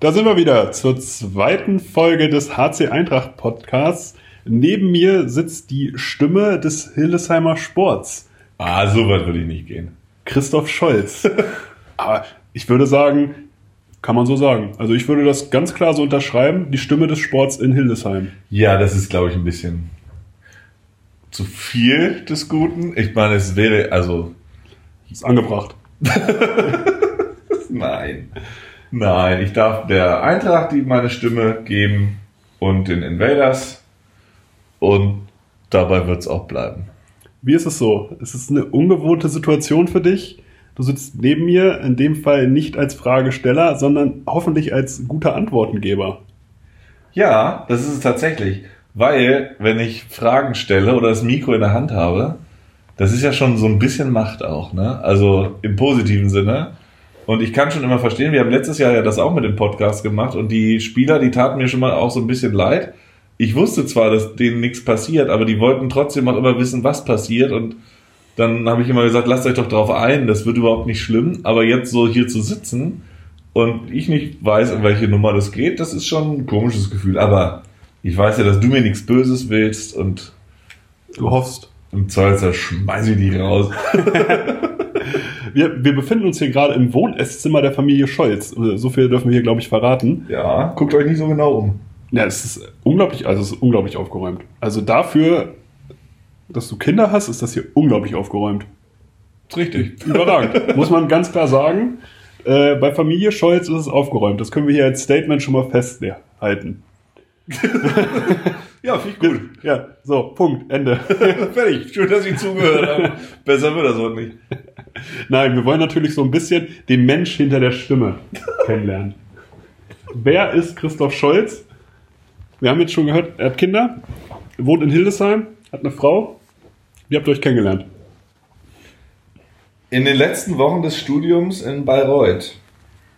Da sind wir wieder zur zweiten Folge des HC Eintracht Podcasts. Neben mir sitzt die Stimme des Hildesheimer Sports. Ah, so weit würde ich nicht gehen. Christoph Scholz. Aber ich würde sagen, kann man so sagen. Also ich würde das ganz klar so unterschreiben, die Stimme des Sports in Hildesheim. Ja, das ist, glaube ich, ein bisschen zu viel des Guten. Ich meine, es wäre, also. Ist angebracht. Nein. Nein, ich darf der Eintracht die meine Stimme geben und den Invaders. Und dabei wird es auch bleiben. Wie ist es so? Ist es eine ungewohnte Situation für dich? Du sitzt neben mir, in dem Fall nicht als Fragesteller, sondern hoffentlich als guter Antwortengeber. Ja, das ist es tatsächlich. Weil, wenn ich Fragen stelle oder das Mikro in der Hand habe, das ist ja schon so ein bisschen Macht auch, ne? Also im positiven Sinne. Und ich kann schon immer verstehen, wir haben letztes Jahr ja das auch mit dem Podcast gemacht und die Spieler, die taten mir schon mal auch so ein bisschen leid. Ich wusste zwar, dass denen nichts passiert, aber die wollten trotzdem auch immer wissen, was passiert und dann habe ich immer gesagt, lasst euch doch drauf ein, das wird überhaupt nicht schlimm. Aber jetzt so hier zu sitzen und ich nicht weiß, um welche Nummer das geht, das ist schon ein komisches Gefühl. Aber ich weiß ja, dass du mir nichts Böses willst und du hoffst. Im Zweifelsfall schmeiße ich die raus. wir, wir befinden uns hier gerade im Wohnesszimmer der Familie Scholz. So viel dürfen wir hier, glaube ich, verraten. Ja, guckt euch nicht so genau um. Ja, es ist unglaublich, also es ist unglaublich aufgeräumt. Also dafür, dass du Kinder hast, ist das hier unglaublich aufgeräumt. Richtig. Überragend. Muss man ganz klar sagen. Äh, bei Familie Scholz ist es aufgeräumt. Das können wir hier als Statement schon mal festhalten. ja, finde ich gut. Ja, so, Punkt, Ende. Fertig. Schön, dass ich zugehört habe. Besser wird das auch nicht. Nein, wir wollen natürlich so ein bisschen den Mensch hinter der Stimme kennenlernen. Wer ist Christoph Scholz? Wir haben jetzt schon gehört, er hat Kinder, wohnt in Hildesheim, hat eine Frau. Wie habt ihr euch kennengelernt? In den letzten Wochen des Studiums in Bayreuth.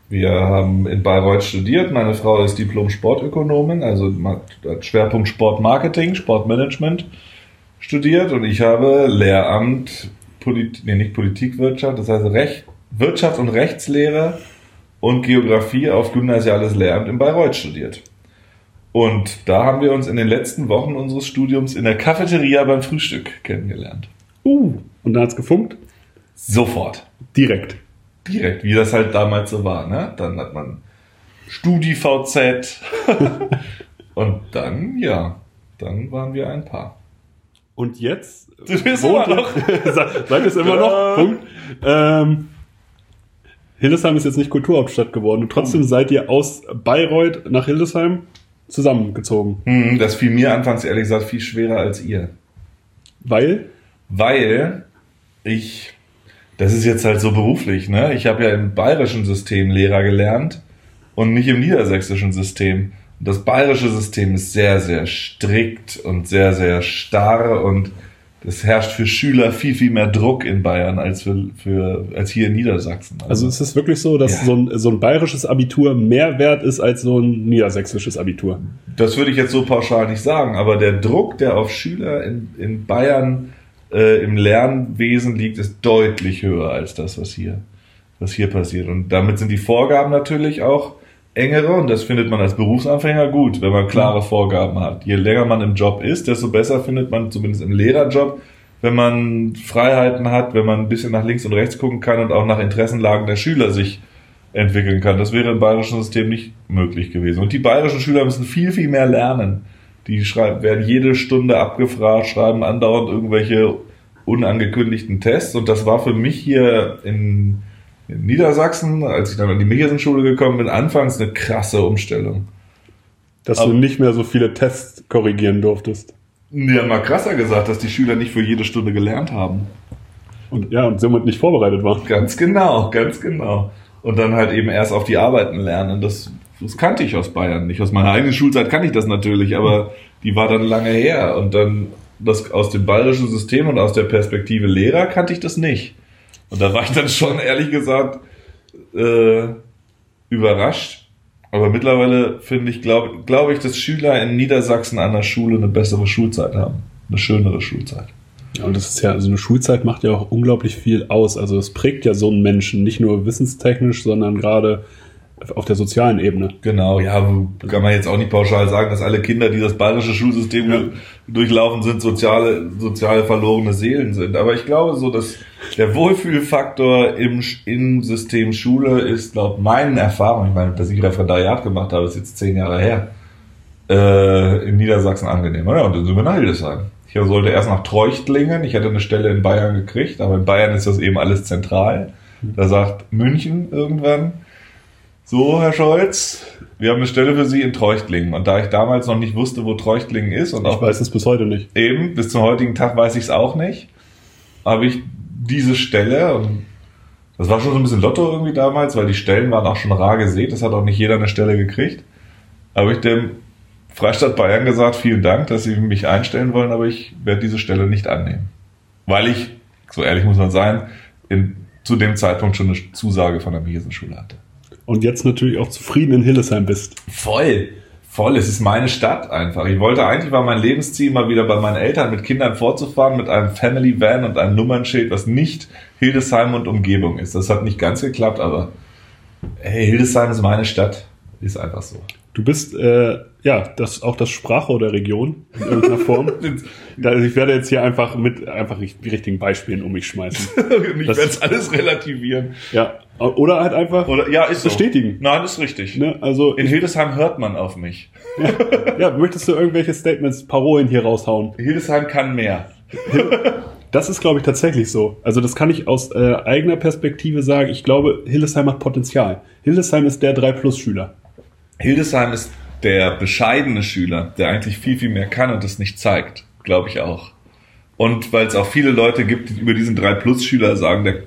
Wir haben in Bayreuth studiert. Meine Frau ist Diplom-Sportökonomin, also hat Schwerpunkt Sportmarketing, Sportmanagement studiert und ich habe Lehramt, Polit nee, nicht Politikwirtschaft, das heißt Recht, Wirtschaft und Rechtslehre und Geografie auf gymnasiales Lehramt in Bayreuth studiert. Und da haben wir uns in den letzten Wochen unseres Studiums in der Cafeteria beim Frühstück kennengelernt. Uh, und da hat's gefunkt? Sofort. Direkt. Direkt, wie das halt damals so war. Ne? Dann hat man StudiVZ und dann, ja, dann waren wir ein Paar. Und jetzt? Du bist immer noch. Seid es immer noch? Punkt. Ähm, Hildesheim ist jetzt nicht Kulturhauptstadt geworden. Und trotzdem oh. seid ihr aus Bayreuth nach Hildesheim zusammengezogen. Hm, das fiel mir anfangs ehrlich gesagt viel schwerer als ihr. Weil? Weil ich das ist jetzt halt so beruflich, ne? Ich habe ja im bayerischen System Lehrer gelernt und nicht im niedersächsischen System. Und das bayerische System ist sehr, sehr strikt und sehr, sehr starr und es herrscht für Schüler viel, viel mehr Druck in Bayern als, für, für, als hier in Niedersachsen. Also, also ist es wirklich so, dass ja. so, ein, so ein bayerisches Abitur mehr wert ist als so ein niedersächsisches Abitur? Das würde ich jetzt so pauschal nicht sagen, aber der Druck, der auf Schüler in, in Bayern äh, im Lernwesen liegt, ist deutlich höher als das, was hier, was hier passiert. Und damit sind die Vorgaben natürlich auch engere und das findet man als Berufsanfänger gut, wenn man klare Vorgaben hat. Je länger man im Job ist, desto besser findet man zumindest im Lehrerjob, wenn man Freiheiten hat, wenn man ein bisschen nach links und rechts gucken kann und auch nach Interessenlagen der Schüler sich entwickeln kann. Das wäre im bayerischen System nicht möglich gewesen. Und die bayerischen Schüler müssen viel, viel mehr lernen. Die schreiben, werden jede Stunde abgefragt, schreiben andauernd irgendwelche unangekündigten Tests. Und das war für mich hier in, in Niedersachsen, als ich dann an die Michelsen-Schule gekommen bin, anfangs eine krasse Umstellung. Dass Aber, du nicht mehr so viele Tests korrigieren durftest. Ja, mal krasser gesagt, dass die Schüler nicht für jede Stunde gelernt haben. Und ja, und somit nicht vorbereitet waren. Ganz genau, ganz genau. Und dann halt eben erst auf die Arbeiten lernen. Das das kannte ich aus Bayern nicht. Aus meiner eigenen Schulzeit kann ich das natürlich, aber die war dann lange her. Und dann das aus dem bayerischen System und aus der Perspektive Lehrer kannte ich das nicht. Und da war ich dann schon ehrlich gesagt äh, überrascht. Aber mittlerweile finde ich, glaube glaub ich, dass Schüler in Niedersachsen an der Schule eine bessere Schulzeit haben. Eine schönere Schulzeit. Ja, und das ist ja, also eine Schulzeit macht ja auch unglaublich viel aus. Also es prägt ja so einen Menschen, nicht nur wissenstechnisch, sondern gerade auf der sozialen Ebene. Genau, ja, kann man jetzt auch nicht pauschal sagen, dass alle Kinder, die das bayerische Schulsystem Ja. durchlaufen sind, soziale, sozial verlorene Seelen sind. Aber ich glaube so, dass der Wohlfühlfaktor im, im System Schule ist, laut meinen Erfahrungen, ich meine, dass ich Referendariat gemacht habe, ist jetzt zehn Jahre her, äh, in Niedersachsen angenehmer. Ja, und dann sind wir nach Hildesheim. Ich sollte erst nach Treuchtlingen, ich hätte eine Stelle in Bayern gekriegt, aber in Bayern ist das eben alles zentral. Da sagt München irgendwann, so, Herr Scholz, wir haben eine Stelle für Sie in Treuchtlingen. Und da ich damals noch nicht wusste, wo Treuchtlingen ist und Ich auch weiß es bis heute nicht. eben bis zum heutigen Tag weiß ich es auch nicht, habe ich diese Stelle und das war schon so ein bisschen Lotto irgendwie damals, weil die Stellen waren auch schon rar gesät. Das hat auch nicht jeder eine Stelle gekriegt. Habe ich dem Freistaat Bayern gesagt, vielen Dank, dass Sie mich einstellen wollen, aber ich werde diese Stelle nicht annehmen. Weil ich, so ehrlich muss man sein, in, zu dem Zeitpunkt schon eine Zusage von der Miesenschule hatte. Und jetzt natürlich auch zufrieden in Hillesheim bist. Voll. Voll. Es ist meine Stadt einfach. Ich wollte eigentlich, war mein Lebensziel, mal wieder bei meinen Eltern mit Kindern vorzufahren, mit einem Family Van und einem Nummernschild, was nicht Hildesheim und Umgebung ist. Das hat nicht ganz geklappt, aber hey, Hildesheim ist meine Stadt. Ist einfach so. Du bist äh, ja das auch das Sprachrohr der Region in irgendeiner Form. Da- ich werde jetzt hier einfach mit einfach die richtigen Beispielen um mich schmeißen. Ich werde es alles relativieren. Ja. Oder halt einfach Oder, ja, ist so. bestätigen. Nein, ist richtig. Ne? Also In Hildesheim hört man auf mich. ja, möchtest du irgendwelche Statements, Parolen hier raushauen? Hildesheim kann mehr. Das ist, glaube ich, tatsächlich so. Also das kann ich aus äh, eigener Perspektive sagen. Ich glaube, Hildesheim hat Potenzial. Hildesheim ist der 3-Plus-Schüler. Hildesheim ist der bescheidene Schüler, der eigentlich viel, viel mehr kann und es nicht zeigt. Glaube ich auch. Und weil es auch viele Leute gibt, die über diesen 3-Plus-Schüler sagen, der,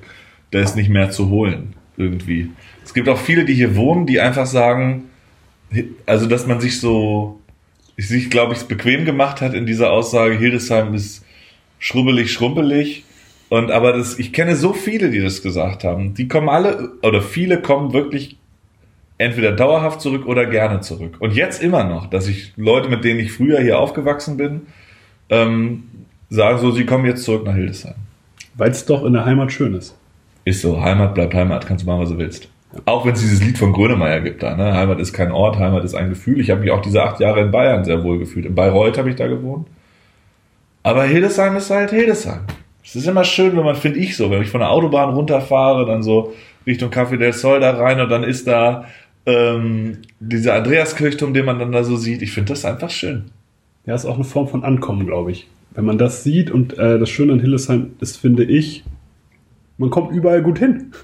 der ist nicht mehr zu holen. Irgendwie. Es gibt auch viele, die hier wohnen, die einfach sagen, also dass man sich so, sich, glaube ich, bequem gemacht hat in dieser Aussage, Hildesheim ist schrubbelig, schrumpelig. Und aber das, ich kenne so viele, die das gesagt haben. Die kommen alle, oder viele kommen wirklich entweder dauerhaft zurück oder gerne zurück. Und jetzt immer noch, dass ich Leute, mit denen ich früher hier aufgewachsen bin, ähm, sagen so, sie kommen jetzt zurück nach Hildesheim. Weil es doch in der Heimat schön ist. Ist so, Heimat bleibt Heimat, kannst du machen, was du willst. Auch wenn es dieses Lied von Grönemeyer gibt da, ne? Heimat ist kein Ort, Heimat ist ein Gefühl. Ich habe mich auch diese acht Jahre in Bayern sehr wohl gefühlt. In Bayreuth habe ich da gewohnt. Aber Hildesheim ist halt Hildesheim. Es ist immer schön, wenn man, finde ich so, wenn ich von der Autobahn runterfahre, dann so Richtung Café del Sol da rein und dann ist da ähm, dieser Andreaskirchturm, den man dann da so sieht. Ich finde das einfach schön. Ja, ist auch eine Form von Ankommen, glaube ich. Wenn man das sieht und äh, das Schöne an Hildesheim ist, finde ich, man kommt überall gut hin.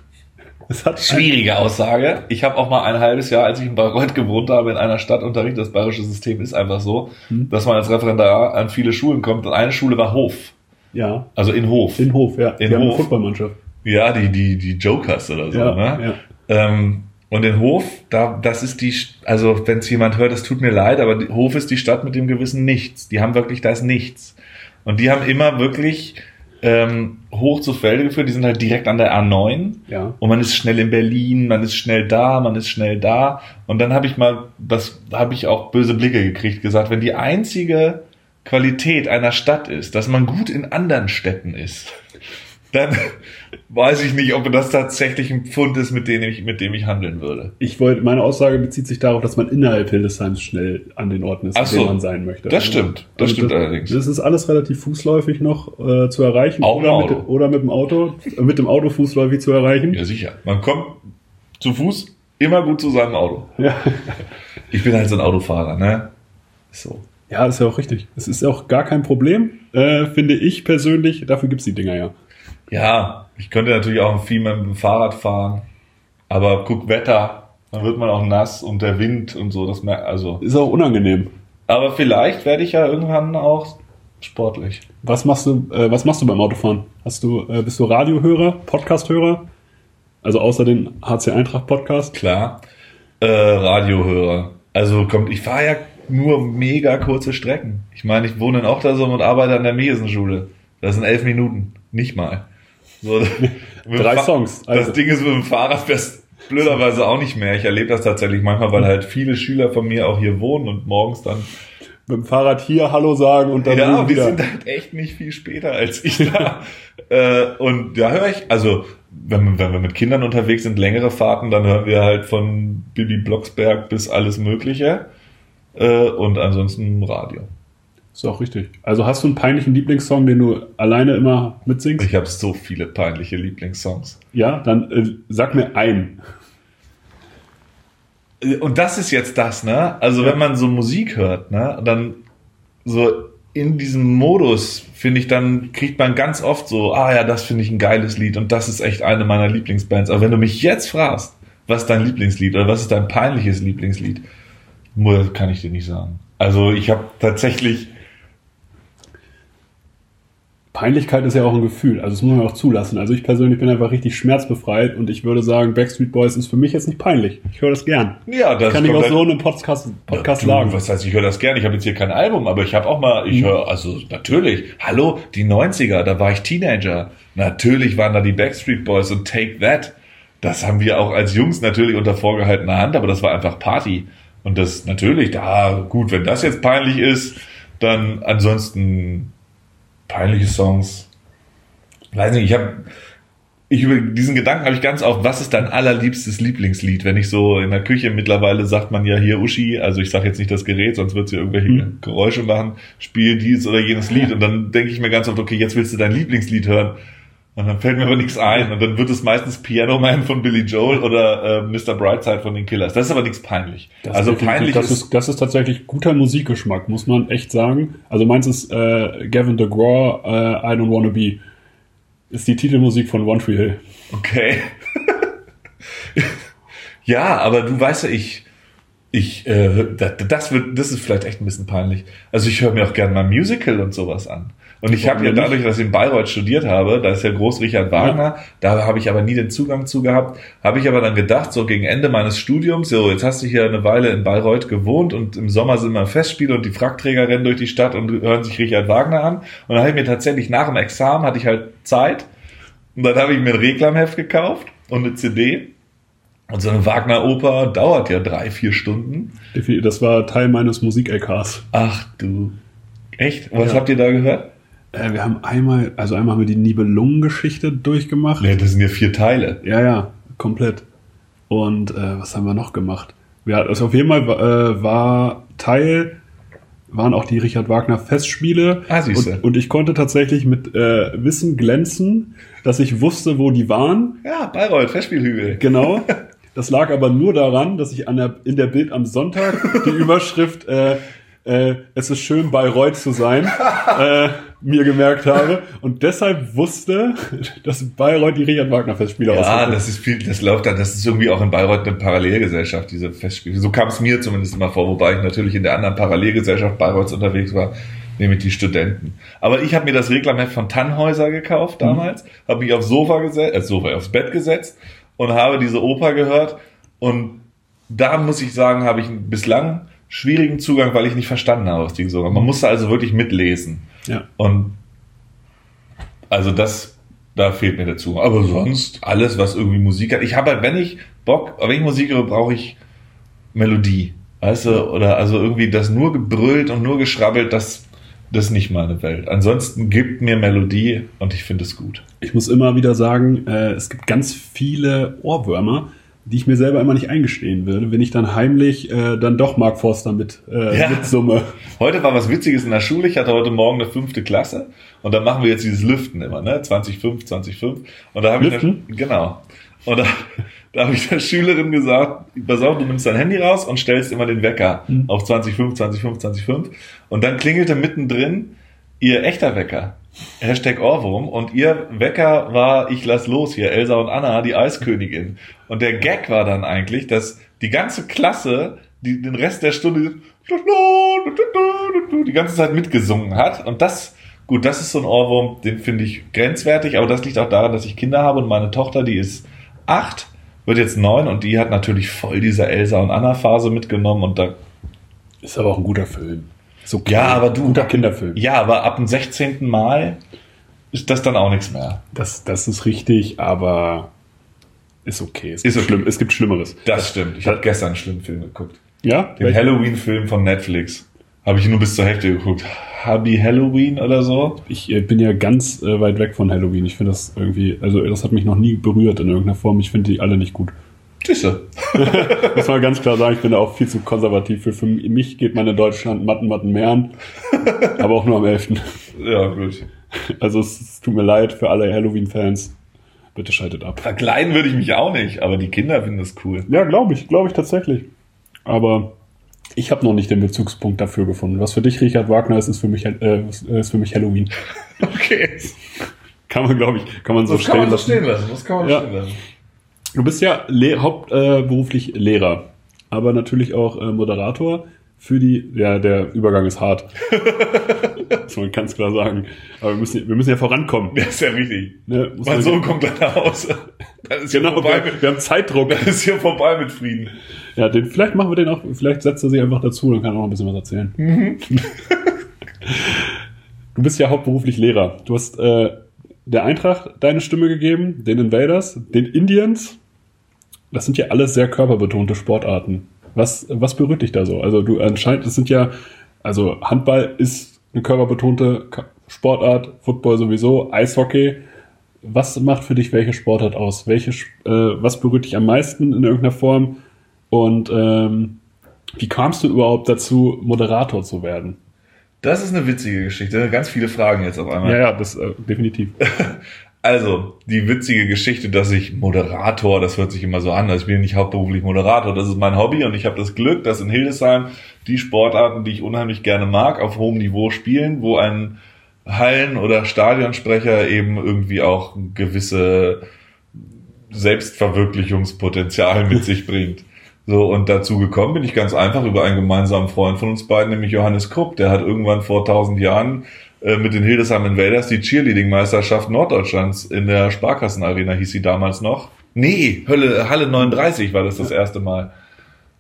Schwierige Aussage. Ich habe auch mal ein halbes Jahr, als ich in Bayreuth gewohnt habe, in einer Stadt unterrichtet. Das bayerische System ist einfach so, Hm. dass man als Referendar an viele Schulen kommt. Und eine Schule war Hof. Ja, Also in Hof. in Hof, ja. In Wir haben eine Hof. Ja, die, die, die Jokers oder so. Ja, ne? ja. Ähm, und in Hof, da, das ist die, also wenn es jemand hört, es tut mir leid, aber Hof ist die Stadt mit dem gewissen Nichts. Die haben wirklich das Nichts. Und die haben immer wirklich ähm, hoch zu Felde geführt. Die sind halt direkt an der A9. Ja. Und man ist schnell in Berlin, man ist schnell da, man ist schnell da. Und dann habe ich mal, das habe ich auch böse Blicke gekriegt, gesagt, wenn die einzige Qualität einer Stadt ist, dass man gut in anderen Städten ist, dann weiß ich nicht, ob das tatsächlich ein Pfund ist, mit dem ich, mit dem ich handeln würde. Ich wollte, meine Aussage bezieht sich darauf, dass man innerhalb Hildesheims schnell an den Orten ist, Ach so. man sein möchte. Das stimmt. Das Also stimmt allerdings. Das ist alles relativ fußläufig noch äh, zu erreichen. Auch oder, mit, oder mit dem Auto, äh, mit dem Auto fußläufig zu erreichen. Ja, sicher. Man kommt zu Fuß immer gut zu seinem Auto. Ja. Ich bin halt so ein Autofahrer, ne? So. ja, ist ja auch richtig. Es ist auch gar kein Problem, äh, finde ich persönlich. Dafür gibt's die Dinger ja. Ja, ich könnte natürlich auch viel mit dem Fahrrad fahren, aber guck Wetter, dann wird man auch nass und der Wind und so, das mer- also. Ist auch unangenehm. Aber vielleicht werde ich ja irgendwann auch sportlich. Was machst du, äh, was machst du beim Autofahren? Hast du, äh, bist du Radiohörer, Podcasthörer? Also außer den HC Eintracht Podcast? Klar. Äh, Radiohörer. Also kommt, ich fahre ja nur mega kurze Strecken. Ich meine, ich wohne in Ochtersum und arbeite an der Mesenschule. Das sind elf Minuten. Nicht mal. So, Drei Songs, also. Das Ding ist mit dem Fahrrad fährst blöderweise auch nicht mehr. Ich erlebe das tatsächlich manchmal, weil halt viele Schüler von mir auch hier wohnen und morgens dann Mit dem Fahrrad hier Hallo sagen und dann ja, die wieder. sind halt echt nicht viel später als ich da. äh, und da höre ich, also wenn, wir- wenn wir mit Kindern unterwegs sind, längere Fahrten, dann hören wir halt von Bibi Blocksberg bis alles Mögliche. Äh, und ansonsten Radio. Ist auch richtig. Also hast du einen peinlichen Lieblingssong, den du alleine immer mitsingst? Ich habe so viele peinliche Lieblingssongs. Ja, dann äh, sag mir einen. Und das ist jetzt das, ne? Also wenn man so Musik hört, ne, dann so in diesem Modus, finde ich, dann kriegt man ganz oft so, ah ja, das finde ich ein geiles Lied und das ist echt eine meiner Lieblingsbands. Aber wenn du mich jetzt fragst, was ist dein Lieblingslied oder was ist dein peinliches Lieblingslied, kann ich dir nicht sagen. Also ich habe tatsächlich, Peinlichkeit ist ja auch ein Gefühl, also das muss man auch zulassen. Also ich persönlich bin einfach richtig schmerzbefreit und ich würde sagen, Backstreet Boys ist für mich jetzt nicht peinlich. Ich höre das gern. ja, das Kann ich auch so in einem Podcast, Podcast du, sagen. Was heißt, ich höre das gerne. Ich habe jetzt hier kein Album, aber ich habe auch mal, Mhm. ich höre, also natürlich, hallo, die 90er, da war ich Teenager. Natürlich waren da die Backstreet Boys und Take That. Das haben wir auch als Jungs natürlich unter vorgehaltener Hand, aber das war einfach Party. Und das natürlich, da, gut, wenn das jetzt peinlich ist, dann ansonsten peinliche Songs. Weiß nicht, ich habe ich über diesen Gedanken habe ich ganz oft, was ist dein allerliebstes Lieblingslied? Wenn ich so in der Küche mittlerweile sagt man ja hier Uschi, also ich sage jetzt nicht das Gerät, sonst wird sie irgendwelche Hm. Geräusche machen, spiel dies oder jenes Lied und dann denke ich mir ganz oft, okay, jetzt willst du dein Lieblingslied hören. Und dann fällt mir aber nichts ein und dann wird es meistens Piano Man von Billy Joel oder äh, Mr. Brightside von den Killers. Das ist aber nichts peinlich. Das also peinlich das ist, ist, das ist tatsächlich guter Musikgeschmack, muss man echt sagen. Also meins ist äh, Gavin DeGraw, äh, I Don't Wanna Be. Ist die Titelmusik von One Tree Hill. Okay. ja, aber du weißt ja, ich, ich, äh, das, das wird, das ist vielleicht echt ein bisschen peinlich. Also ich höre mir auch gerne mal Musical und sowas an. Und ich habe ja dadurch, dass ich in Bayreuth studiert habe, da ist ja groß Richard Wagner, da habe ich aber nie den Zugang zu gehabt, habe ich aber dann gedacht, so gegen Ende meines Studiums, so jetzt hast du hier eine Weile in Bayreuth gewohnt und im Sommer sind immer Festspiele und die Frackträger rennen durch die Stadt und hören sich Richard Wagner an. Und dann habe ich mir tatsächlich nach dem Examen, hatte ich halt Zeit, und dann habe ich mir ein Reklamheft gekauft und eine CD. Und so eine Wagner-Oper dauert ja drei, vier Stunden. Das war Teil meines Musik-LKs. Ach du. Echt? Was Ja. habt ihr da gehört? Äh, wir haben einmal, also einmal haben wir die Nibelungengeschichte durchgemacht. Nee, das sind ja vier Teile. Ja, ja, komplett. Und äh, was haben wir noch gemacht? Ja, also auf jeden Fall äh, war Teil, waren auch die Richard Wagner Festspiele. Ah, siehste. und, und ich konnte tatsächlich mit äh, Wissen glänzen, dass ich wusste, wo die waren. Ja, Bayreuth, Festspielhügel. Genau. Das lag aber nur daran, dass ich an der, in der Bild am Sonntag die Überschrift äh, äh, Es ist schön, Bayreuth zu sein, äh, mir gemerkt habe und deshalb wusste, dass Bayreuth die Richard Wagner Festspiele Ja, ausrichtet. das ist viel, das läuft dann, das ist irgendwie auch in Bayreuth eine Parallelgesellschaft, diese Festspiele. So kam es mir zumindest immer vor, wobei ich natürlich in der anderen Parallelgesellschaft Bayreuths unterwegs war, nämlich die Studenten. Aber ich habe mir das Reglement von Tannhäuser gekauft damals, habe mich aufs Sofa gesetzt, äh, Sofa, aufs Bett gesetzt und habe diese Oper gehört und da muss ich sagen, habe ich einen bislang schwierigen Zugang, weil ich nicht verstanden habe, was die gesungen haben. Man musste also wirklich mitlesen. Ja. Und also das, da fehlt mir dazu. Aber sonst alles, was irgendwie Musik hat. Ich habe halt, wenn ich Bock, wenn ich Musik höre, brauche ich Melodie. Weißt du, oder also irgendwie das nur gebrüllt und nur geschrabbelt, das, das ist nicht meine Welt. Ansonsten gibt mir Melodie und ich finde es gut. Ich muss immer wieder sagen, äh, es gibt ganz viele Ohrwürmer, die ich mir selber immer nicht eingestehen würde, wenn ich dann heimlich äh, dann doch Mark Forster mit, äh, Ja. mitsumme. Heute war was Witziges in der Schule. Ich hatte heute Morgen eine fünfte Klasse und da machen wir jetzt dieses Lüften immer, ne? 2005, 2005. Und da habe ich eine, genau. Und da, da habe ich der Schülerin gesagt, pass auf, du nimmst dein Handy raus und stellst immer den Wecker auf 2005, 2005, 2005. Und dann klingelte mittendrin ihr echter Wecker. Hashtag Ohrwurm. Und ihr Wecker war, ich lass los hier, Elsa und Anna, die Eiskönigin. Und der Gag war dann eigentlich, dass die ganze Klasse die, den Rest der Stunde die ganze Zeit mitgesungen hat. Und das, gut, das ist so ein Ohrwurm, den finde ich grenzwertig, aber das liegt auch daran, dass ich Kinder habe und meine Tochter, die ist acht, wird jetzt neun und die hat natürlich voll diese Elsa und Anna Phase mitgenommen und da Ist aber auch ein guter Film. Okay. Ja, aber du- Guter Kinderfilm. ja, aber ab dem 16. Mal ist das dann auch nichts mehr. Das, das ist richtig, aber ist okay. Es Ist okay. Schlimm, es gibt Schlimmeres. Das stimmt. Ich habe gestern einen schlimmen Film geguckt. Ja? Den? Halloween-Film von Netflix. Habe ich nur bis zur Hälfte geguckt. Hubby Halloween oder so. Ich äh, bin ja ganz äh, weit weg von Halloween. Ich finde das irgendwie, also das hat mich noch nie berührt in irgendeiner Form. Ich finde die alle nicht gut. Siehste. Muss man ganz klar sagen, ich bin da auch viel zu konservativ für. Für mich geht meine Deutschland Matten, Matten mehr an. aber auch nur am 11. Ja, gut. Also es, es tut mir leid für alle Halloween-Fans. Bitte schaltet ab. Verkleiden würde ich mich auch nicht, aber die Kinder finden das cool. Ja, glaube ich, glaube ich tatsächlich. Aber ich habe noch nicht den Bezugspunkt dafür gefunden. Was für dich Richard Wagner ist, ist für mich, äh, ist für mich Halloween. Okay. Kann man, glaube ich, kann man so Das kann stehen man so lassen. stehen lassen. Das kann man Ja. stehen lassen. Du bist ja le hauptberuflich äh, Lehrer, aber natürlich auch äh, Moderator für die, ja, der Übergang ist hart. Muss man ganz klar sagen. Aber wir müssen, wir müssen ja vorankommen. Das ist ja richtig. Ne? Mein Sohn kommt gleich nach Hause. Das ist Genau, vorbei wir, mit, wir haben Zeitdruck. das ist hier vorbei mit Frieden. Ja, den, vielleicht machen wir den auch, vielleicht setzt er sich einfach dazu und kann auch noch ein bisschen was erzählen. du bist ja hauptberuflich Lehrer. Du hast äh, der Eintracht deine Stimme gegeben, den Invaders, den Indians. Das sind ja alles sehr körperbetonte Sportarten. Was, was berührt dich da so? Also du anscheinend, das sind ja, also Handball ist eine körperbetonte Sportart, Football sowieso, Eishockey. Was macht für dich welche Sportart aus? Welche, äh, was berührt dich am meisten in irgendeiner Form? Und ähm, wie kamst du überhaupt dazu, Moderator zu werden? Das ist eine witzige Geschichte. Ganz viele Fragen jetzt auf einmal. Ja, ja, das äh, definitiv. Also, die witzige Geschichte, dass ich Moderator, das hört sich immer so an, also ich bin nicht hauptberuflich Moderator, das ist mein Hobby und ich habe das Glück, dass in Hildesheim die Sportarten, die ich unheimlich gerne mag, auf hohem Niveau spielen, wo ein Hallen- oder Stadionsprecher eben irgendwie auch gewisse Selbstverwirklichungspotenzial mit sich bringt. So, und dazu gekommen bin ich ganz einfach über einen gemeinsamen Freund von uns beiden, nämlich Johannes Krupp. Der hat irgendwann vor tausend Jahren äh, mit den Hildesheim Invaders die Cheerleading-Meisterschaft Norddeutschlands in der Sparkassenarena, hieß sie damals noch. Nee, Hölle, Halle 39 war das das erste Mal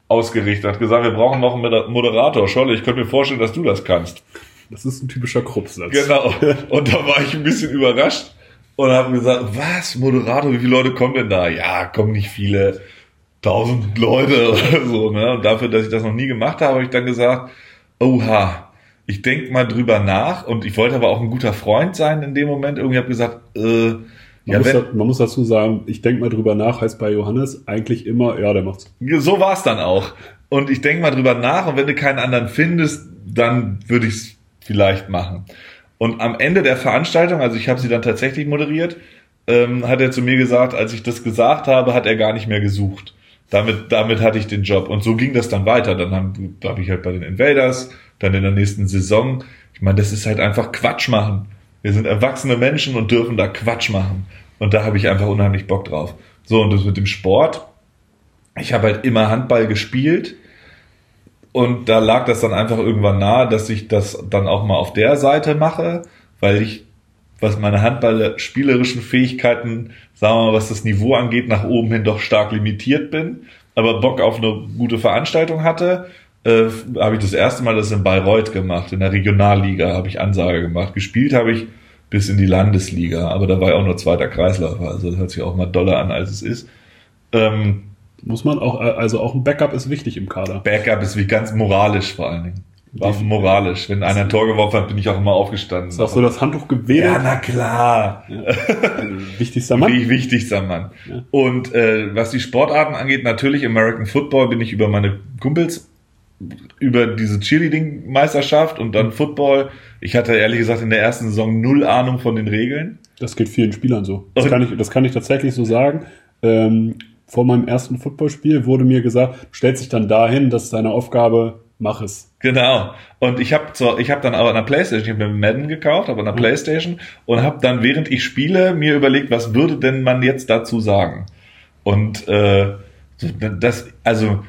ausgerichtet. Hat gesagt, wir brauchen noch einen Moderator. Scholle, ich könnte mir vorstellen, dass du das kannst. Das ist ein typischer Kruppsatz. Genau. Und da war ich ein bisschen überrascht und habe gesagt, was, Moderator, wie viele Leute kommen denn da? Ja, kommen nicht viele, tausend Leute oder so. Ne? Und dafür, dass ich das noch nie gemacht habe, habe ich dann gesagt, oha, ich denk mal drüber nach. Und ich wollte aber auch ein guter Freund sein in dem Moment. Irgendwie habe ich gesagt, äh, Man, ja, muss wenn, da, man muss dazu sagen, ich denke mal drüber nach, heißt bei Johannes eigentlich immer, ja, der macht's. so war es dann auch. Und ich denk mal drüber nach und wenn du keinen anderen findest, dann würde ich es vielleicht machen. Und am Ende der Veranstaltung, also ich habe sie dann tatsächlich moderiert, ähm, hat er zu mir gesagt, als ich das gesagt habe, hat er gar nicht mehr gesucht. Damit, damit hatte ich den Job. Und so ging das dann weiter. Dann habe hab ich halt bei den Invaders, dann in der nächsten Saison. Ich meine, das ist halt einfach Quatsch machen. Wir sind erwachsene Menschen und dürfen da Quatsch machen. Und da habe ich einfach unheimlich Bock drauf. So, und das mit dem Sport. Ich habe halt immer Handball gespielt. Und da lag das dann einfach irgendwann nahe, dass ich das dann auch mal auf der Seite mache, weil ich, was meine handballspielerischen Fähigkeiten, sagen wir mal, was das Niveau angeht, nach oben hin doch stark limitiert bin, aber Bock auf eine gute Veranstaltung hatte, äh, habe ich das erste Mal das in Bayreuth gemacht, in der Regionalliga habe ich Ansage gemacht. Gespielt habe ich bis in die Landesliga, aber da war ja auch nur zweiter Kreislauf, also das hört sich auch mal doller an, als es ist. Ähm, Muss man auch, also auch ein Backup ist wichtig im Kader. Backup ist wie ganz moralisch vor allen Dingen. War moralisch. Wenn einer ein Tor geworfen hat, bin ich auch immer aufgestanden. Ist auch so das Handtuch gewedelt. ja, na klar. Wichtigster Mann. Wie wichtigster Mann. Ja. Und äh, was die Sportarten angeht, natürlich American Football bin ich über meine Kumpels über diese Cheerleading-Meisterschaft und dann Football. Ich hatte ehrlich gesagt in der ersten Saison null Ahnung von den Regeln. Das geht vielen Spielern so. Das kann ich, das kann ich tatsächlich so sagen. Ähm, vor meinem ersten Footballspiel wurde mir gesagt, du stellst dich dann dahin, das ist deine Aufgabe, mach es. Genau. Und ich habe ich habe dann aber an der Playstation, ich habe mir Madden gekauft, aber an der Playstation und habe dann während ich spiele mir überlegt, was würde denn man jetzt dazu sagen? Und äh, das also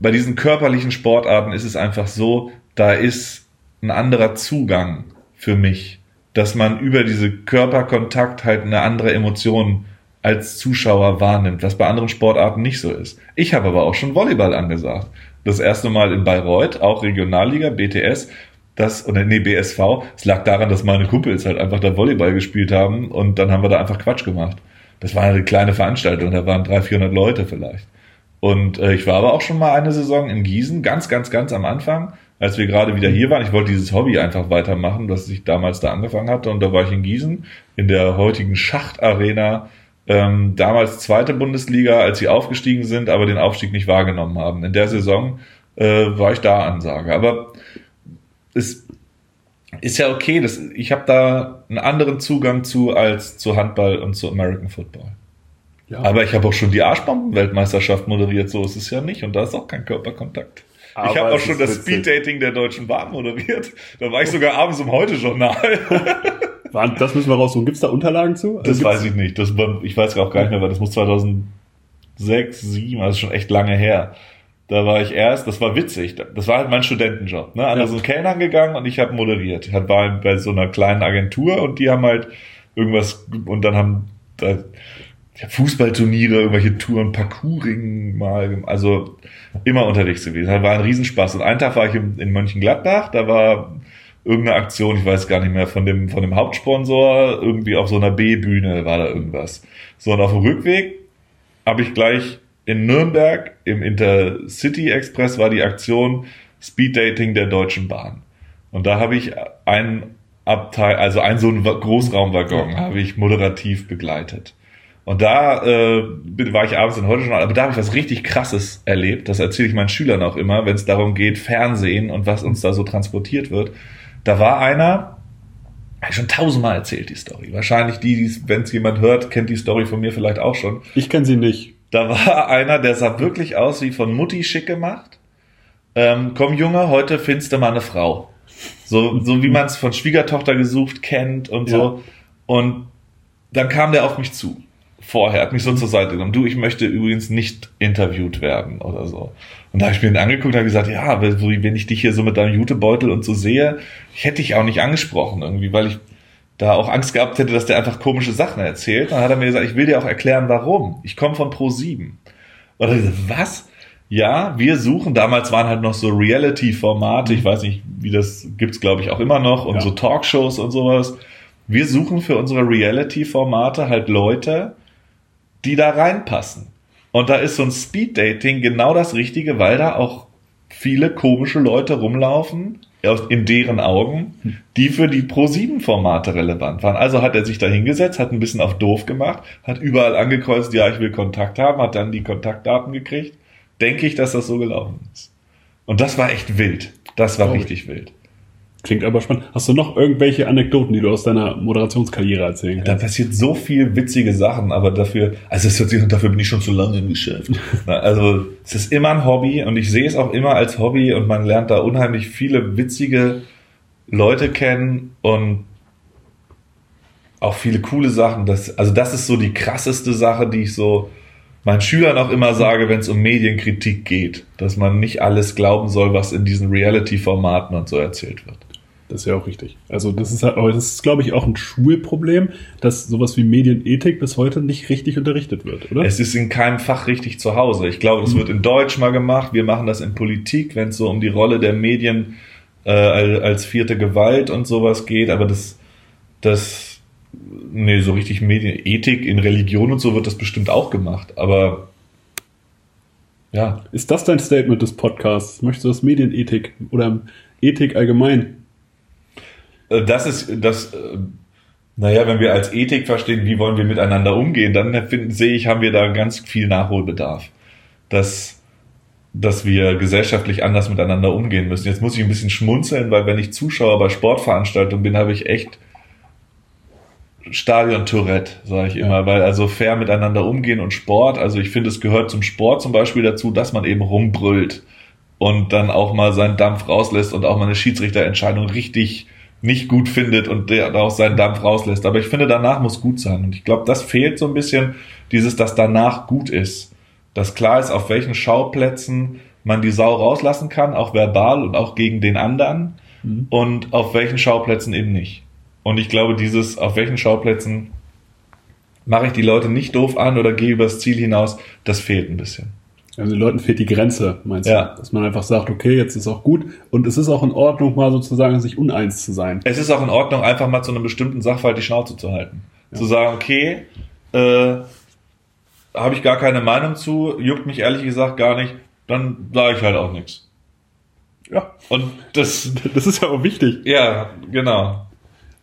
bei diesen körperlichen Sportarten ist es einfach so, da ist ein anderer Zugang für mich, dass man über diese Körperkontakt halt eine andere Emotion als Zuschauer wahrnimmt, was bei anderen Sportarten nicht so ist. Ich habe aber auch schon Volleyball angesagt. Das erste Mal in Bayreuth, auch Regionalliga, BTS, das, oder nee, BSV, es lag daran, dass meine Kumpels halt einfach da Volleyball gespielt haben und dann haben wir da einfach Quatsch gemacht. Das war eine kleine Veranstaltung, da waren 300, 400 Leute vielleicht. Und äh, ich war aber auch schon mal eine Saison in Gießen, ganz, ganz, ganz am Anfang, als wir gerade wieder hier waren. Ich wollte dieses Hobby einfach weitermachen, das ich damals da angefangen hatte. Und da war ich in Gießen in der heutigen Schachtarena. Ähm, damals zweite Bundesliga, als sie aufgestiegen sind, aber den Aufstieg nicht wahrgenommen haben. In der Saison äh, war ich da Ansage. Aber es ist ja okay. Das, ich habe da einen anderen Zugang zu als zu Handball und zu American Football. Ja. Aber ich habe auch schon die Arschbomben-Weltmeisterschaft moderiert, so ist es ja nicht. Und da ist auch kein Körperkontakt. Aber ich habe auch schon das Speeddating der Deutschen Bahn moderiert. Da war ich sogar abends im Heute-Journal. das müssen wir raussuchen. Gibt es da Unterlagen zu? Also das weiß ich nicht. Das, ich weiß auch gar nicht mehr, weil das muss 2006, 2007, also schon echt lange her. Da war ich erst, das war witzig. Das war halt mein Studentenjob. Ne? Alle ja. sind Kellnern gegangen und ich habe moderiert. Ich war bei so einer kleinen Agentur und die haben halt irgendwas und dann haben da, Fußballturniere, irgendwelche Touren, Parkouring mal, also immer unterwegs gewesen. Das war ein Riesenspaß. Und einen Tag war ich in, in Mönchengladbach, da war irgendeine Aktion, ich weiß gar nicht mehr, von dem, von dem Hauptsponsor, irgendwie auf so einer B-Bühne war da irgendwas. So, und auf dem Rückweg habe ich gleich in Nürnberg im Intercity Express war die Aktion Speed Dating der Deutschen Bahn. Und da habe ich einen Abteil, also einen so einen Großraumwaggon, habe ich moderativ begleitet. Und da äh, war ich abends in heute schon, aber da habe ich was richtig krasses erlebt. Das erzähle ich meinen Schülern auch immer, wenn es darum geht, Fernsehen und was uns da so transportiert wird. Da war einer, habe ich schon tausendmal erzählt, die Story. Wahrscheinlich die, wenn es jemand hört, kennt die Story von mir vielleicht auch schon. Ich kenne sie nicht. Da war einer, der sah wirklich aus wie von Mutti schick gemacht. Ähm, komm Junge, heute findest du mal eine Frau. So, so wie man es von Schwiegertochter gesucht kennt und ja. so. Und dann kam der auf mich zu vorher, hat mich so zur Seite genommen. Du, ich möchte übrigens nicht interviewt werden oder so. Und da habe ich mir den angeguckt und habe gesagt, ja, wenn ich dich hier so mit deinem Jutebeutel und so sehe, ich hätte dich auch nicht angesprochen irgendwie, weil ich da auch Angst gehabt hätte, dass der einfach komische Sachen erzählt. Dann hat er mir gesagt, ich will dir auch erklären, warum. Ich komme von Pro7. Und ich gesagt, was? Ja, wir suchen, damals waren halt noch so Reality-Formate, ich weiß nicht, wie das gibt's glaube ich auch immer noch und ja. so Talkshows und sowas. Wir suchen für unsere Reality-Formate halt Leute, die da reinpassen. Und da ist so ein Speed-Dating genau das Richtige, weil da auch viele komische Leute rumlaufen, in deren Augen, die für die Pro-7-Formate relevant waren. Also hat er sich da hingesetzt, hat ein bisschen auf doof gemacht, hat überall angekreuzt, ja, ich will Kontakt haben, hat dann die Kontaktdaten gekriegt. Denke ich, dass das so gelaufen ist. Und das war echt wild. Das war richtig wild. Klingt aber spannend. Hast du noch irgendwelche Anekdoten, die du aus deiner Moderationskarriere erzählen kannst? Da passiert so viel witzige Sachen, aber dafür, also es hört sich, dafür bin ich schon zu lange im Geschäft. also es ist immer ein Hobby und ich sehe es auch immer als Hobby und man lernt da unheimlich viele witzige Leute kennen und auch viele coole Sachen. Das, also das ist so die krasseste Sache, die ich so meinen Schülern auch immer sage, wenn es um Medienkritik geht, dass man nicht alles glauben soll, was in diesen Reality-Formaten und so erzählt wird. Das ist ja auch richtig. Also das ist aber das ist, glaube ich, auch ein Schulproblem, dass sowas wie Medienethik bis heute nicht richtig unterrichtet wird, oder? Es ist in keinem Fach richtig zu Hause. Ich glaube, das mhm. wird in Deutsch mal gemacht. Wir machen das in Politik, wenn es so um die Rolle der Medien äh, als vierte Gewalt und sowas geht. Aber das, das, nee, so richtig Medienethik in Religion und so wird das bestimmt auch gemacht. Aber ja. Ist das dein Statement des Podcasts? Möchtest du das Medienethik oder Ethik allgemein das ist das. Äh, naja, wenn wir als Ethik verstehen, wie wollen wir miteinander umgehen, dann finden, sehe ich, haben wir da ganz viel Nachholbedarf. Dass, dass wir gesellschaftlich anders miteinander umgehen müssen. Jetzt muss ich ein bisschen schmunzeln, weil wenn ich Zuschauer bei Sportveranstaltungen bin, habe ich echt Stadion-Tourette, sage ich immer, weil also fair miteinander umgehen und Sport, also ich finde, es gehört zum Sport zum Beispiel dazu, dass man eben rumbrüllt und dann auch mal seinen Dampf rauslässt und auch mal eine Schiedsrichterentscheidung richtig nicht gut findet und der auch seinen Dampf rauslässt. Aber ich finde, danach muss gut sein. Und ich glaube, das fehlt so ein bisschen, dieses, dass danach gut ist. Dass klar ist, auf welchen Schauplätzen man die Sau rauslassen kann, auch verbal und auch gegen den anderen. Mhm. Und auf welchen Schauplätzen eben nicht. Und ich glaube, dieses, auf welchen Schauplätzen mache ich die Leute nicht doof an oder gehe übers Ziel hinaus, das fehlt ein bisschen. Also den Leuten fehlt die Grenze, meinst ja. du? Dass man einfach sagt, okay, jetzt ist auch gut. Und es ist auch in Ordnung, mal sozusagen sich uneins zu sein. Es ist auch in Ordnung, einfach mal zu einem bestimmten Sachverhalt die Schnauze zu halten. Ja. Zu sagen, okay, äh, habe ich gar keine Meinung zu, juckt mich ehrlich gesagt gar nicht, dann sage ich halt auch nichts. Ja. Und das, Das ist ja auch wichtig. ja, genau.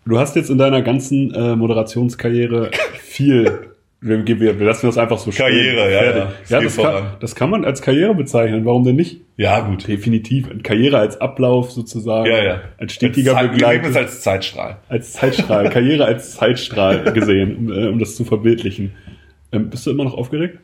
Du hast jetzt in deiner ganzen äh, Moderationskarriere viel. Wir, wir, wir lassen das einfach so stehen. Karriere, ja, Fertig. ja. Ja das, kann, das kann man als Karriere bezeichnen. Warum denn nicht? Ja, gut. Definitiv. Karriere als Ablauf sozusagen. Ja, ja. Als stetiger Wir es Begleiter. als Zeitstrahl. Als Zeitstrahl. Karriere als Zeitstrahl gesehen, um, äh, um das zu verbildlichen. Ähm, bist du immer noch aufgeregt?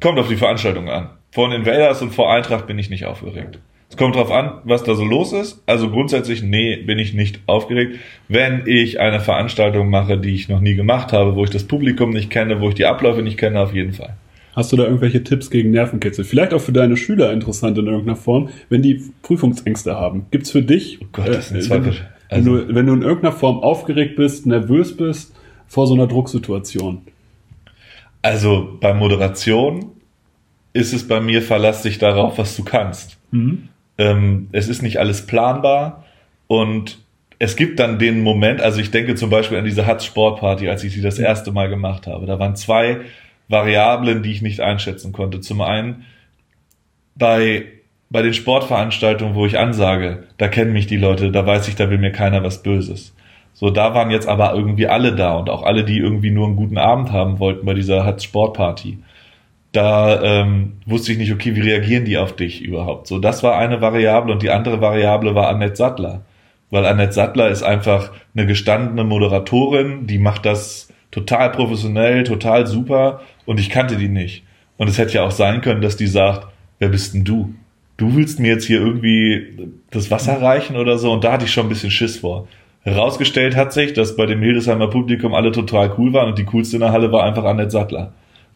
Kommt auf die Veranstaltung an. Vor den Invaders und vor Eintracht bin ich nicht aufgeregt. Es kommt drauf an, was da so los ist. Also grundsätzlich, nee, bin ich nicht aufgeregt. Wenn ich eine Veranstaltung mache, die ich noch nie gemacht habe, wo ich das Publikum nicht kenne, wo ich die Abläufe nicht kenne, auf jeden Fall. Hast du da irgendwelche Tipps gegen Nervenkitzel? Vielleicht auch für deine Schüler interessant in irgendeiner Form, wenn die Prüfungsängste haben. Gibt's für dich, äh, Oh Gott, das sind zwei wenn, du, Ver- wenn, also- du, wenn du in irgendeiner Form aufgeregt bist, nervös bist vor so einer Drucksituation? Also bei Moderation ist es bei mir, verlass dich darauf, was du kannst. Mhm. Ähm, es ist nicht alles planbar und es gibt dann den Moment, also ich denke zum Beispiel an diese Hatz Sportparty, als ich sie das erste Mal gemacht habe. Da waren zwei Variablen, die ich nicht einschätzen konnte. Zum einen bei, bei den Sportveranstaltungen, wo ich ansage, da kennen mich die Leute, da weiß ich, da will mir keiner was Böses. So, da waren jetzt aber irgendwie alle da und auch alle, die irgendwie nur einen guten Abend haben wollten bei dieser Hatz Sportparty da ähm, wusste ich nicht, okay, wie reagieren die auf dich überhaupt? So, das war eine Variable und die andere Variable war Annette Sattler. Weil Annette Sattler ist einfach eine gestandene Moderatorin, die macht das total professionell, total super und ich kannte die nicht. Und es hätte ja auch sein können, dass die sagt, wer bist denn du? Du willst mir jetzt hier irgendwie das Wasser reichen oder so und da hatte ich schon ein bisschen Schiss vor. Herausgestellt hat sich, dass bei dem Hildesheimer Publikum alle total cool waren und die coolste in der Halle war einfach Annette Sattler.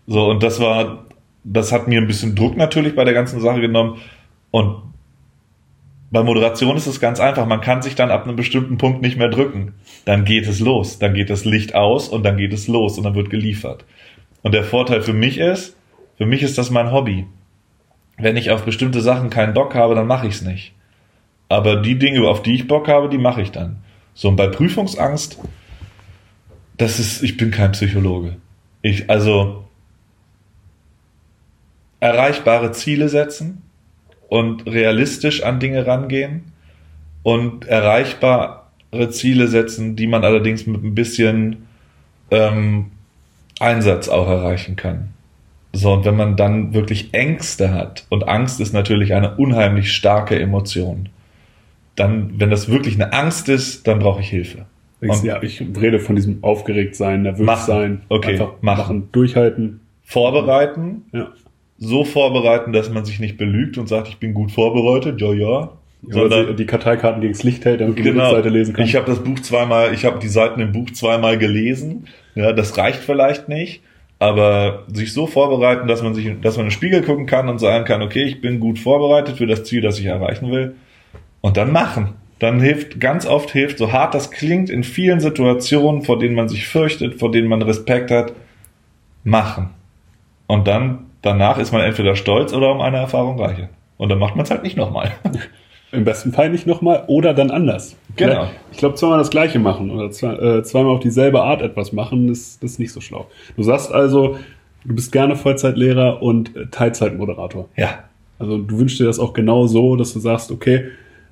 So, und das war, das hat mir ein bisschen Druck natürlich bei der ganzen Sache genommen. Und bei Moderation ist es ganz einfach. Man kann sich dann ab einem bestimmten Punkt nicht mehr drücken. Dann geht es los. Dann geht das Licht aus und dann geht es los und dann wird geliefert. Und der Vorteil für mich ist, für mich ist das mein Hobby. Wenn ich auf bestimmte Sachen keinen Bock habe, dann mache ich es nicht. Aber die Dinge, auf die ich Bock habe, die mache ich dann. So, und bei Prüfungsangst, das ist, ich bin kein Psychologe. Ich, also, erreichbare Ziele setzen und realistisch an Dinge rangehen und erreichbare Ziele setzen, die man allerdings mit ein bisschen ähm, Einsatz auch erreichen kann. So, und wenn man dann wirklich Ängste hat, und Angst ist natürlich eine unheimlich starke Emotion, dann, wenn das wirklich eine Angst ist, dann brauche ich Hilfe. Und ja, ich rede von diesem aufgeregt sein, nervös Machen. sein, Okay, einfach machen. machen, durchhalten. vorbereiten, Ja. So vorbereiten, dass man sich nicht belügt und sagt, ich bin gut vorbereitet, ja, ja. Sondern die Karteikarten gegens Licht hält, damit du die Genau. Seite lesen kannst. Ich habe das Buch zweimal, ich habe die Seiten im Buch zweimal gelesen. Ja, das reicht vielleicht nicht, aber sich so vorbereiten, dass man sich, dass man in den Spiegel gucken kann und sagen kann, okay, ich bin gut vorbereitet für das Ziel, das ich erreichen will, und dann machen. Dann hilft, ganz oft hilft, so hart das klingt, in vielen Situationen, vor denen man sich fürchtet, vor denen man Respekt hat, machen. Und dann, danach ist man entweder stolz oder um eine Erfahrung reicher. Und dann macht man es halt nicht nochmal. Im besten Fall nicht nochmal oder dann anders. Genau. Vielleicht- Ich glaube, zweimal das Gleiche machen oder zwei, äh, zweimal auf dieselbe Art etwas machen, ist, das ist nicht so schlau. Du sagst also, du bist gerne Vollzeitlehrer und äh, Teilzeitmoderator. Ja. Also du wünschst dir das auch genau so, dass du sagst, okay,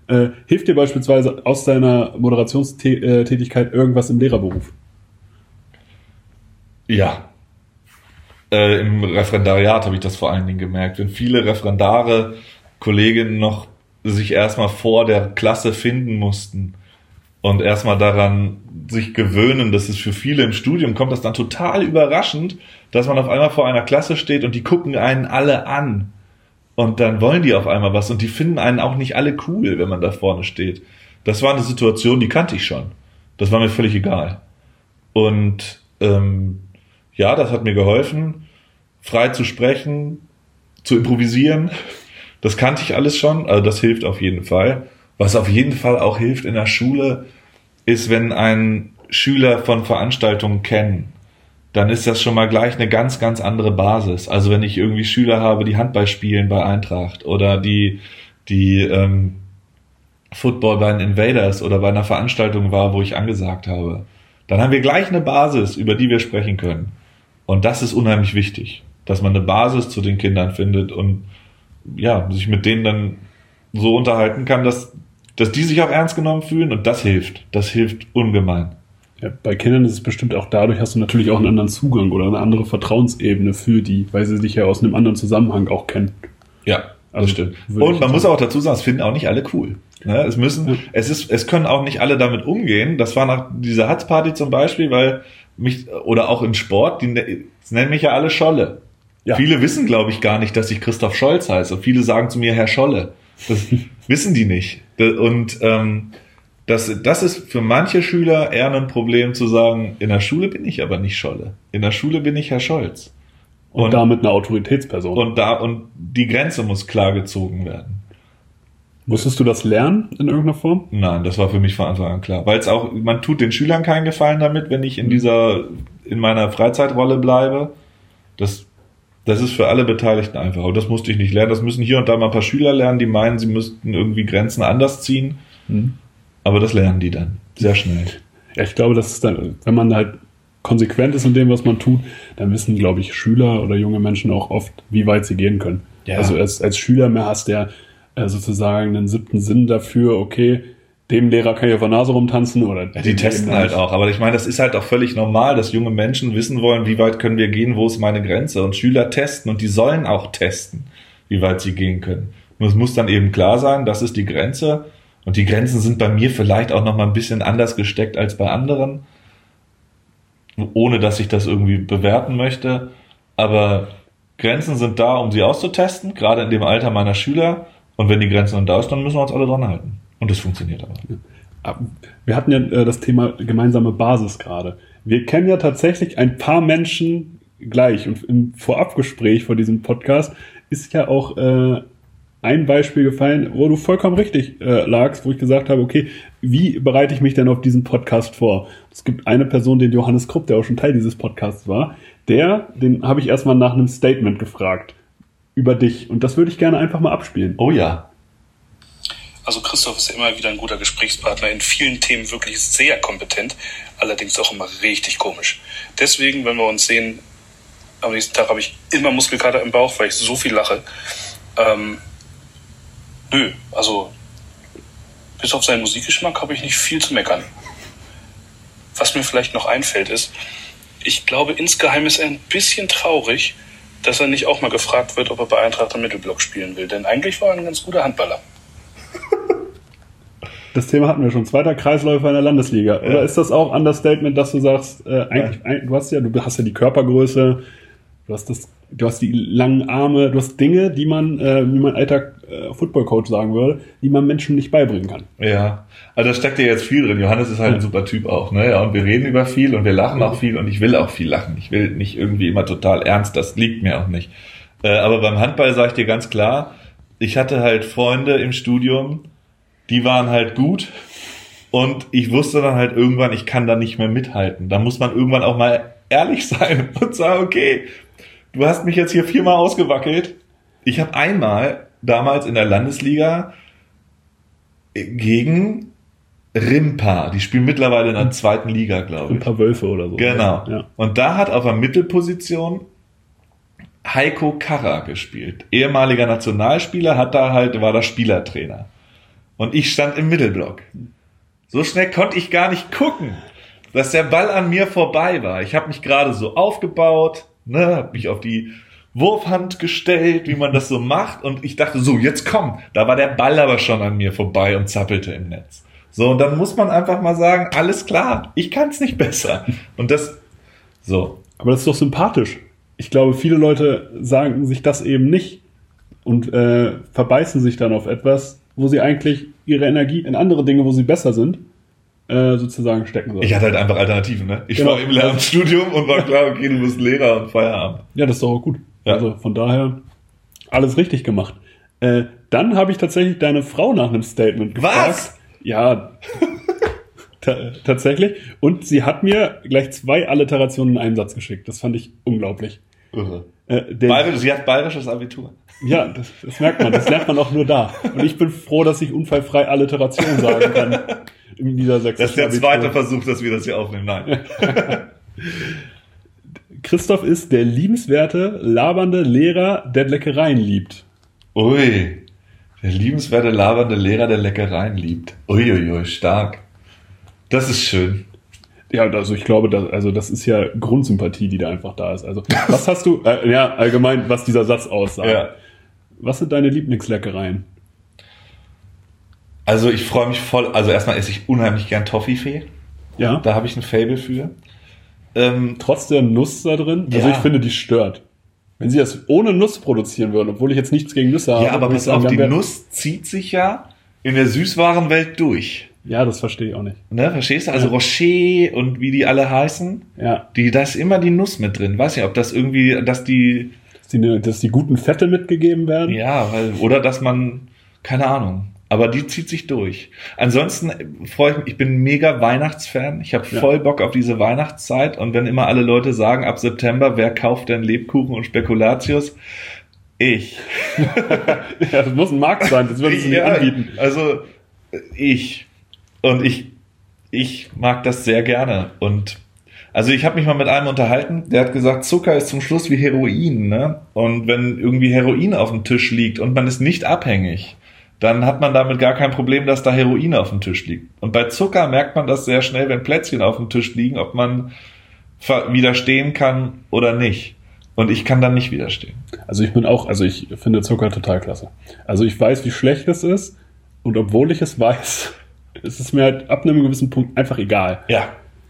äh, hilft dir beispielsweise aus deiner Moderationstätigkeit irgendwas im Lehrerberuf? Ja. Äh, Im Referendariat habe ich das vor allen Dingen gemerkt. Wenn viele Referendare, Kolleginnen noch sich erstmal vor der Klasse finden mussten und erstmal daran sich gewöhnen, dass es für viele im Studium kommt, das dann total überraschend, dass man auf einmal vor einer Klasse steht und die gucken einen alle an. Und dann wollen die auf einmal was und die finden einen auch nicht alle cool, wenn man da vorne steht. Das war eine Situation, die kannte ich schon. Das war mir völlig egal. Und ähm, ja, das hat mir geholfen, frei zu sprechen, zu improvisieren. Das kannte ich alles schon, also das hilft auf jeden Fall. Was auf jeden Fall auch hilft in der Schule, ist, wenn ein Schüler von Veranstaltungen kennen, dann ist das schon mal gleich eine ganz, ganz andere Basis. Also wenn ich irgendwie Schüler habe, die Handball spielen bei Eintracht oder die, die ähm, Football bei den Invaders oder bei einer Veranstaltung war, wo ich angesagt habe, dann haben wir gleich eine Basis, über die wir sprechen können. Und das ist unheimlich wichtig, dass man eine Basis zu den Kindern findet und ja, sich mit denen dann so unterhalten kann, dass, dass die sich auch ernst genommen fühlen und das hilft. Das hilft ungemein. Ja, bei Kindern ist es bestimmt auch dadurch, hast du natürlich auch einen anderen Zugang oder eine andere Vertrauensebene für die, weil sie dich ja aus einem anderen Zusammenhang auch kennen. Ja, Also, das stimmt. Und man muss sagen. auch dazu sagen, es finden auch nicht alle cool. Ne? Es müssen, Ja. es ist, es können auch nicht alle damit umgehen. Das war nach dieser Hatzparty zum Beispiel, weil mich, oder auch im Sport, die ne- nennen mich ja alle Scholle. Ja. Viele wissen, glaube ich, gar nicht, dass ich Christoph Scholz heiße. Viele sagen zu mir Herr Scholle. Das wissen die nicht. Und ähm, das, das ist für manche Schüler eher ein Problem zu sagen, in der Schule bin ich aber nicht Scholle. In der Schule bin ich Herr Scholz. Und, damit eine Autoritätsperson. und da und die Grenze muss klar gezogen werden. Musstest du das lernen in irgendeiner Form? Nein, das war für mich von Anfang an klar. Weil es auch, man tut den Schülern keinen Gefallen damit, wenn ich in dieser, in meiner Freizeitrolle bleibe. Das, das ist für alle Beteiligten einfach. Und das musste ich nicht lernen. Das müssen hier und da mal ein paar Schüler lernen, die meinen, sie müssten irgendwie Grenzen anders ziehen. Aber das lernen die dann. Sehr schnell. Ja, ich glaube, das ist dann, wenn man halt konsequent ist in dem, was man tut, dann wissen, glaube ich, Schüler oder junge Menschen auch oft, wie weit sie gehen können. Ja. Also als, als Schüler mehr hast du ja äh, sozusagen einen siebten Sinn dafür, okay, dem Lehrer kann ich auf der Nase rumtanzen oder Ja, die testen halt auch. Aber ich meine, das ist halt auch völlig normal, dass junge Menschen wissen wollen, wie weit können wir gehen, wo ist meine Grenze. Und Schüler testen und die sollen auch testen, wie weit sie gehen können. Nur es muss dann eben klar sein, das ist die Grenze. Und die Grenzen sind bei mir vielleicht auch noch mal ein bisschen anders gesteckt als bei anderen. Ohne dass ich das irgendwie bewerten möchte. Aber Grenzen sind da, um sie auszutesten, gerade in dem Alter meiner Schüler. Und wenn die Grenze dann da ist, dann müssen wir uns alle dran halten. Und das funktioniert aber. Ah, Wir hatten ja äh, das Thema gemeinsame Basis gerade. Wir kennen ja tatsächlich ein paar Menschen gleich und im Vorabgespräch vor diesem Podcast ist ja auch äh, ein Beispiel gefallen, wo du vollkommen richtig äh, lagst, wo ich gesagt habe, okay, wie bereite ich mich denn auf diesen Podcast vor? Es gibt eine Person, den Johannes Krupp, der auch schon Teil dieses Podcasts war, der, den habe ich erstmal nach einem Statement gefragt über dich und das würde ich gerne einfach mal abspielen. Oh ja. Also Christoph ist ja immer wieder ein guter Gesprächspartner, in vielen Themen wirklich sehr kompetent, allerdings auch immer richtig komisch. Deswegen, wenn wir uns sehen, am nächsten Tag habe ich immer Muskelkater im Bauch, weil ich so viel lache. Ähm, nö, also bis auf seinen Musikgeschmack habe ich nicht viel zu meckern. Was mir vielleicht noch einfällt ist, ich glaube insgeheim ist er ein bisschen traurig, dass er nicht auch mal gefragt wird, ob er bei Eintracht am Mittelblock spielen will. Denn eigentlich war er ein ganz guter Handballer. Das Thema hatten wir schon. Zweiter Kreisläufer in der Landesliga. Oder Ja. ist das auch Understatement, dass du sagst, äh, eigentlich, ein, du hast ja, du hast ja die Körpergröße, du hast das, du hast die langen Arme, du hast Dinge, die man, äh, wie mein alter äh, Footballcoach sagen würde, die man Menschen nicht beibringen kann. Ja, also da steckt ja jetzt viel drin. Johannes ist halt ein super Typ auch, ne? Ja, und wir reden über viel und wir lachen auch viel und ich will auch viel lachen. Ich will nicht irgendwie immer total ernst, das liegt mir auch nicht. Äh, aber beim Handball sage ich dir ganz klar, ich hatte halt Freunde im Studium, die waren halt gut und ich wusste dann halt irgendwann, ich kann da nicht mehr mithalten. Da muss man irgendwann auch mal ehrlich sein und sagen, okay, du hast mich jetzt hier viermal ausgewackelt. Ich habe einmal damals in der Landesliga gegen Rimpa. Die spielen mittlerweile in der zweiten Liga, glaube Ein ich. paar Wölfe oder so. Genau. Ja. Und da hat auf der Mittelposition Heiko Karrer gespielt. Ehemaliger Nationalspieler, hat da halt, war da Spielertrainer. Und ich stand im Mittelblock. So schnell konnte ich gar nicht gucken, dass der Ball an mir vorbei war. Ich habe mich gerade so aufgebaut, ne, habe mich auf die Wurfhand gestellt, wie man das so macht. Und ich dachte, so, jetzt komm. Da war der Ball aber schon an mir vorbei und zappelte im Netz. So, und dann muss man einfach mal sagen, alles klar, ich kann es nicht besser. Und das, so, Aber das ist doch sympathisch. Ich glaube, viele Leute sagen sich das eben nicht und äh, verbeißen sich dann auf etwas, wo sie eigentlich ihre Energie in andere Dinge, wo sie besser sind, äh, sozusagen stecken sollen. ich hatte halt einfach Alternativen, ne? Ich Genau. war im Lehramtsstudium und war klar, okay, du bist Lehrer und Feierabend. Ja, das ist doch auch gut. Ja. Also von daher alles richtig gemacht. Äh, dann habe ich tatsächlich deine Frau nach einem Statement gefragt. Was? Ja, ta tatsächlich. Und sie hat mir gleich zwei Alliterationen in einen Satz geschickt. Das fand ich unglaublich. Irre. Äh, der, Bayerisch, sie hat bayerisches Abitur. ja, das, das merkt man. Das lernt man auch nur da. Und ich bin froh, dass ich unfallfrei Alliteration sagen kann. In dieser Das ist der Abitur. zweite Versuch, dass wir das hier aufnehmen. Nein. Christoph ist der liebenswerte, labernde Lehrer, der Leckereien liebt. Ui. Der liebenswerte, labernde Lehrer, der Leckereien liebt. Uiuiui, stark. Das ist schön. Ja, also ich glaube, das, also das ist ja Grundsympathie, die da einfach da ist. Also was hast du, äh, ja, allgemein, was dieser Satz aussagt. Ja. Was sind deine Lieblingsleckereien? Also ich freue mich voll. Also erstmal esse ich unheimlich gern Toffifee. Ja. Da habe ich ein Fable für. Ähm, Trotz der Nuss da drin, also Ja. ich finde, die stört. Wenn sie das ohne Nuss produzieren würden, obwohl ich jetzt nichts gegen Nüsse habe. ja, aber pass auf, die Nuss zieht sich ja in der Süßwarenwelt durch. Ja, das verstehe ich auch nicht. Ne, verstehst du? Also Ja. Rocher und wie die alle heißen, Ja, die, da ist immer die Nuss mit drin. Weiß nicht, ob das irgendwie, dass die, dass die, dass die guten Fette mitgegeben werden. ja, weil, oder dass man, keine Ahnung. Aber die zieht sich durch. Ansonsten freue ich mich, ich bin mega Weihnachtsfan. Ich habe Ja. voll Bock auf diese Weihnachtszeit. Und wenn immer alle Leute sagen, ab September, wer kauft denn Lebkuchen und Spekulatius? Ich. Ja, das muss ein Markt sein, das würden sie nicht Ja, anbieten. Also ich. Und ich, ich mag das sehr gerne. Und also ich habe mich mal mit einem unterhalten, der hat gesagt, Zucker ist zum Schluss wie Heroin. Ne? Und wenn irgendwie Heroin auf dem Tisch liegt und man ist nicht abhängig, dann hat man damit gar kein Problem, dass da Heroin auf dem Tisch liegt. Und bei Zucker merkt man das sehr schnell, wenn Plätzchen auf dem Tisch liegen, ob man widerstehen kann oder nicht. Und ich kann dann nicht widerstehen. Also ich bin auch, also ich finde Zucker total klasse. Also ich weiß, wie schlecht es ist und obwohl ich es weiß, ist es mir halt ab einem gewissen Punkt einfach egal. Ja.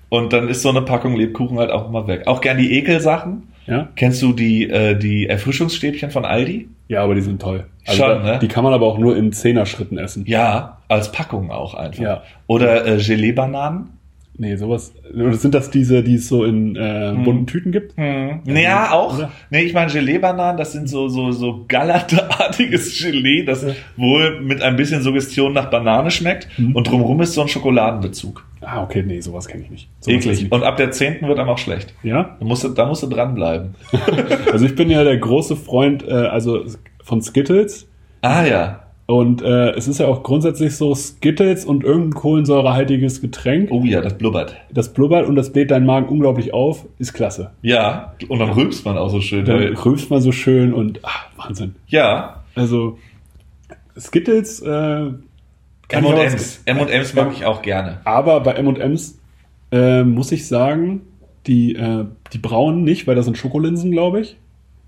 Und dann ist so eine Packung Lebkuchen halt auch immer weg. Auch gern die Ekelsachen. Ja, Kennst du die, äh, die Erfrischungsstäbchen von Aldi? ja aber die sind toll. Also Schon, da, ne? Die kann man aber auch nur in Zehner-Schritten essen. Ja, als Packung auch einfach. Ja. Oder äh, Gelee-Bananen? Nee, sowas. Oder sind das diese, die es so in äh, bunten Tüten gibt? Hm. Ja, auch. Oder? Nee, ich meine Gelee-Bananen, das sind so, so, so gallertartiges Gelee, das wohl mit ein bisschen Suggestion nach Banane schmeckt. Mhm. Und drumherum ist so ein Schokoladenbezug. Ah, okay, nee, sowas kenne ich nicht. Sowas Eklig. nicht. Und ab der zehnten wird einem auch schlecht. Ja? Da musst du, da musst du dranbleiben. Also ich bin ja der große Freund, äh, also von Skittles. Ah ja. Und äh, es ist ja auch grundsätzlich so, Skittles und irgendein kohlensäurehaltiges Getränk, Oh ja, das blubbert. das blubbert und das bläht deinen Magen unglaublich auf, ist klasse. Ja, und dann rülpst man auch so schön. Dann weil- rülpst man so schön und ach, Wahnsinn. Ja, Also Skittles äh, M&M's. M&M's mag ich auch gerne. Aber bei M&M's äh, muss ich sagen, die, äh, die braunen nicht, weil das sind Schokolinsen, glaube ich.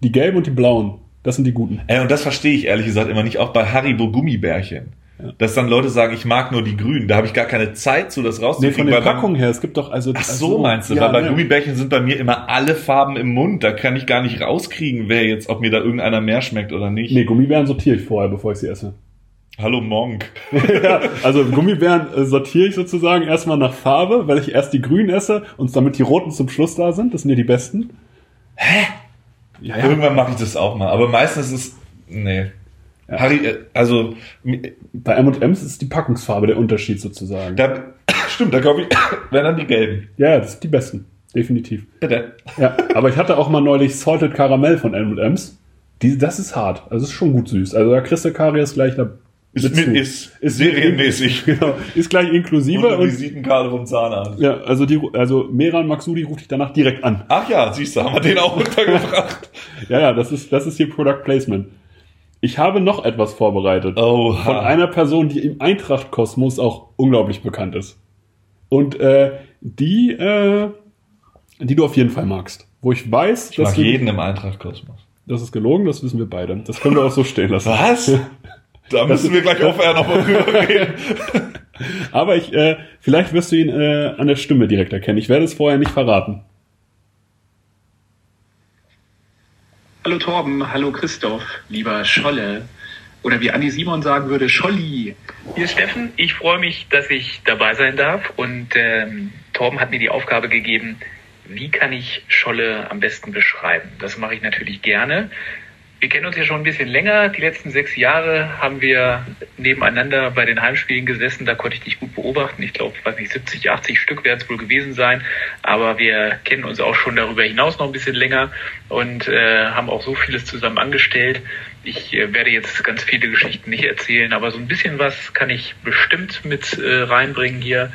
Die gelben und die blauen, das sind die guten. Ey, und das verstehe ich ehrlich gesagt immer nicht, auch bei Haribo Gummibärchen. Ja. Dass dann Leute sagen, ich mag nur die grünen. Da habe ich gar keine Zeit zu, das Nee, rauszukriegen. von den weil beim- Packungen her, es gibt doch also... Ach also, so, meinst du? Ja, weil bei ja. Gummibärchen sind bei mir immer alle Farben im Mund. Da kann ich gar nicht rauskriegen, wer jetzt, ob mir da irgendeiner mehr schmeckt oder nicht. Nee, Gummibären sortiere ich vorher, bevor ich sie esse. Hallo Monk. ja, also Gummibären äh, sortiere ich sozusagen erstmal nach Farbe, weil ich erst die grünen esse und damit die roten zum Schluss da sind. Das sind ja die besten. Hä? Ja, ja. Irgendwann mache ich das auch mal. Aber meistens ist es. Nee. Ja. Harry, äh, also, Bei M&M's ist die Packungsfarbe der Unterschied sozusagen. da, stimmt, da kaufe ich, wenn dann die gelben. ja, das sind die besten. Definitiv. Bitte. Ja, aber ich hatte auch mal neulich Salted Caramel von M&M's. Die, das ist hart. Also ist schon gut süß. Also da kriegst du Karies gleich da Ist, mit, ist, ist serienmäßig. Genau, ist gleich inklusive Und Visitenkarte vom Zahnarzt. ja, also die, also Meran Maxudi ruft dich danach direkt an. Ach ja, siehst du, haben wir den auch untergebracht. Ja, ja, das ist, das ist hier Product Placement. Ich habe noch etwas vorbereitet. Oha. Von einer Person, die im Eintracht-Kosmos auch unglaublich bekannt ist. Und äh, die, äh, die du auf jeden Fall magst. Wo ich weiß, Ich mag dass du, jeden im Eintracht-Kosmos. das ist gelogen, das wissen wir beide. Das können wir auch so stehen lassen. Was? Da müssen wir gleich aufhören, noch mal drüber reden. Aber ich, äh, vielleicht wirst du ihn äh, an der Stimme direkt erkennen. Ich werde es vorher nicht verraten. Hallo Torben, hallo Christoph, lieber Scholle. Oder wie Andi Simon sagen würde, Scholli. Hier ist Steffen, ich freue mich, dass ich dabei sein darf. Und ähm, Torben hat mir die Aufgabe gegeben, wie kann ich Scholle am besten beschreiben? Das mache ich natürlich gerne. Wir kennen uns ja schon ein bisschen länger. Die letzten sechs Jahre haben wir nebeneinander bei den Heimspielen gesessen. Da konnte ich dich gut beobachten. Ich glaube, weiß nicht, 70, 80 Stück werden es wohl gewesen sein. Aber wir kennen uns auch schon darüber hinaus noch ein bisschen länger und äh, haben auch so vieles zusammen angestellt. Ich äh, werde jetzt ganz viele Geschichten nicht erzählen, aber so ein bisschen was kann ich bestimmt mit äh, reinbringen hier.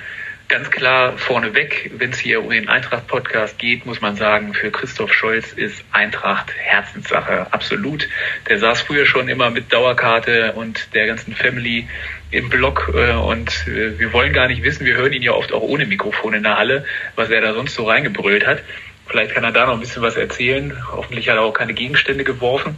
Ganz klar vorneweg, wenn es hier um den Eintracht-Podcast geht, muss man sagen, für Christoph Scholz ist Eintracht Herzenssache, absolut. Der saß früher schon immer mit Dauerkarte und der ganzen Family im Blog äh, und äh, wir wollen gar nicht wissen, wir hören ihn ja oft auch ohne Mikrofon in der Halle, was er da sonst so reingebrüllt hat. Vielleicht kann er da noch ein bisschen was erzählen. Hoffentlich hat er auch keine Gegenstände geworfen.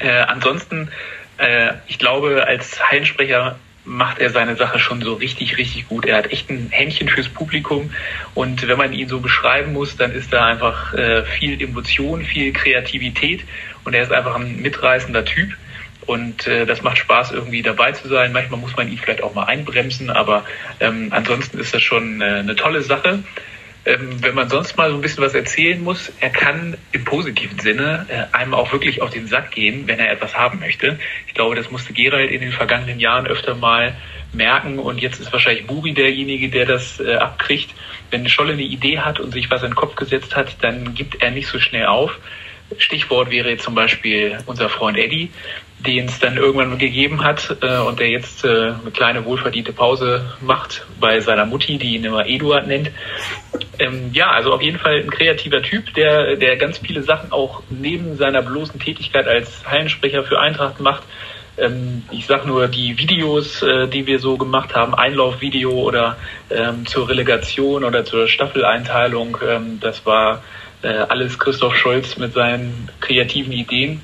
Äh, ansonsten, äh, ich glaube, als Hallensprecher macht er seine Sache schon so richtig, richtig gut. Er hat echt ein Händchen fürs Publikum und wenn man ihn so beschreiben muss, dann ist da einfach äh, viel Emotion, viel Kreativität und er ist einfach ein mitreißender Typ. Und äh, das macht Spaß, irgendwie dabei zu sein. Manchmal muss man ihn vielleicht auch mal einbremsen, aber ähm, ansonsten ist das schon äh, eine tolle Sache wenn man sonst mal so ein bisschen was erzählen muss, er kann im positiven Sinne äh, einem auch wirklich auf den Sack gehen, wenn er etwas haben möchte. Ich glaube, das musste Gerald in den vergangenen Jahren öfter mal merken und jetzt ist wahrscheinlich Buri derjenige, der das äh, abkriegt. Wenn Scholle eine Idee hat und sich was in den Kopf gesetzt hat, dann gibt er nicht so schnell auf. Stichwort wäre zum Beispiel unser Freund Eddie, den es dann irgendwann gegeben hat äh, und der jetzt äh, eine kleine wohlverdiente Pause macht bei seiner Mutti, die ihn immer Eduard nennt. Ähm, ja, also auf jeden Fall ein kreativer Typ, der, der ganz viele Sachen auch neben seiner bloßen Tätigkeit als Hallensprecher für Eintracht macht. Ähm, ich sag nur die Videos, äh, die wir so gemacht haben, Einlaufvideo oder ähm, zur Relegation oder zur Staffeleinteilung, ähm, das war äh, alles Christoph Scholz mit seinen kreativen Ideen.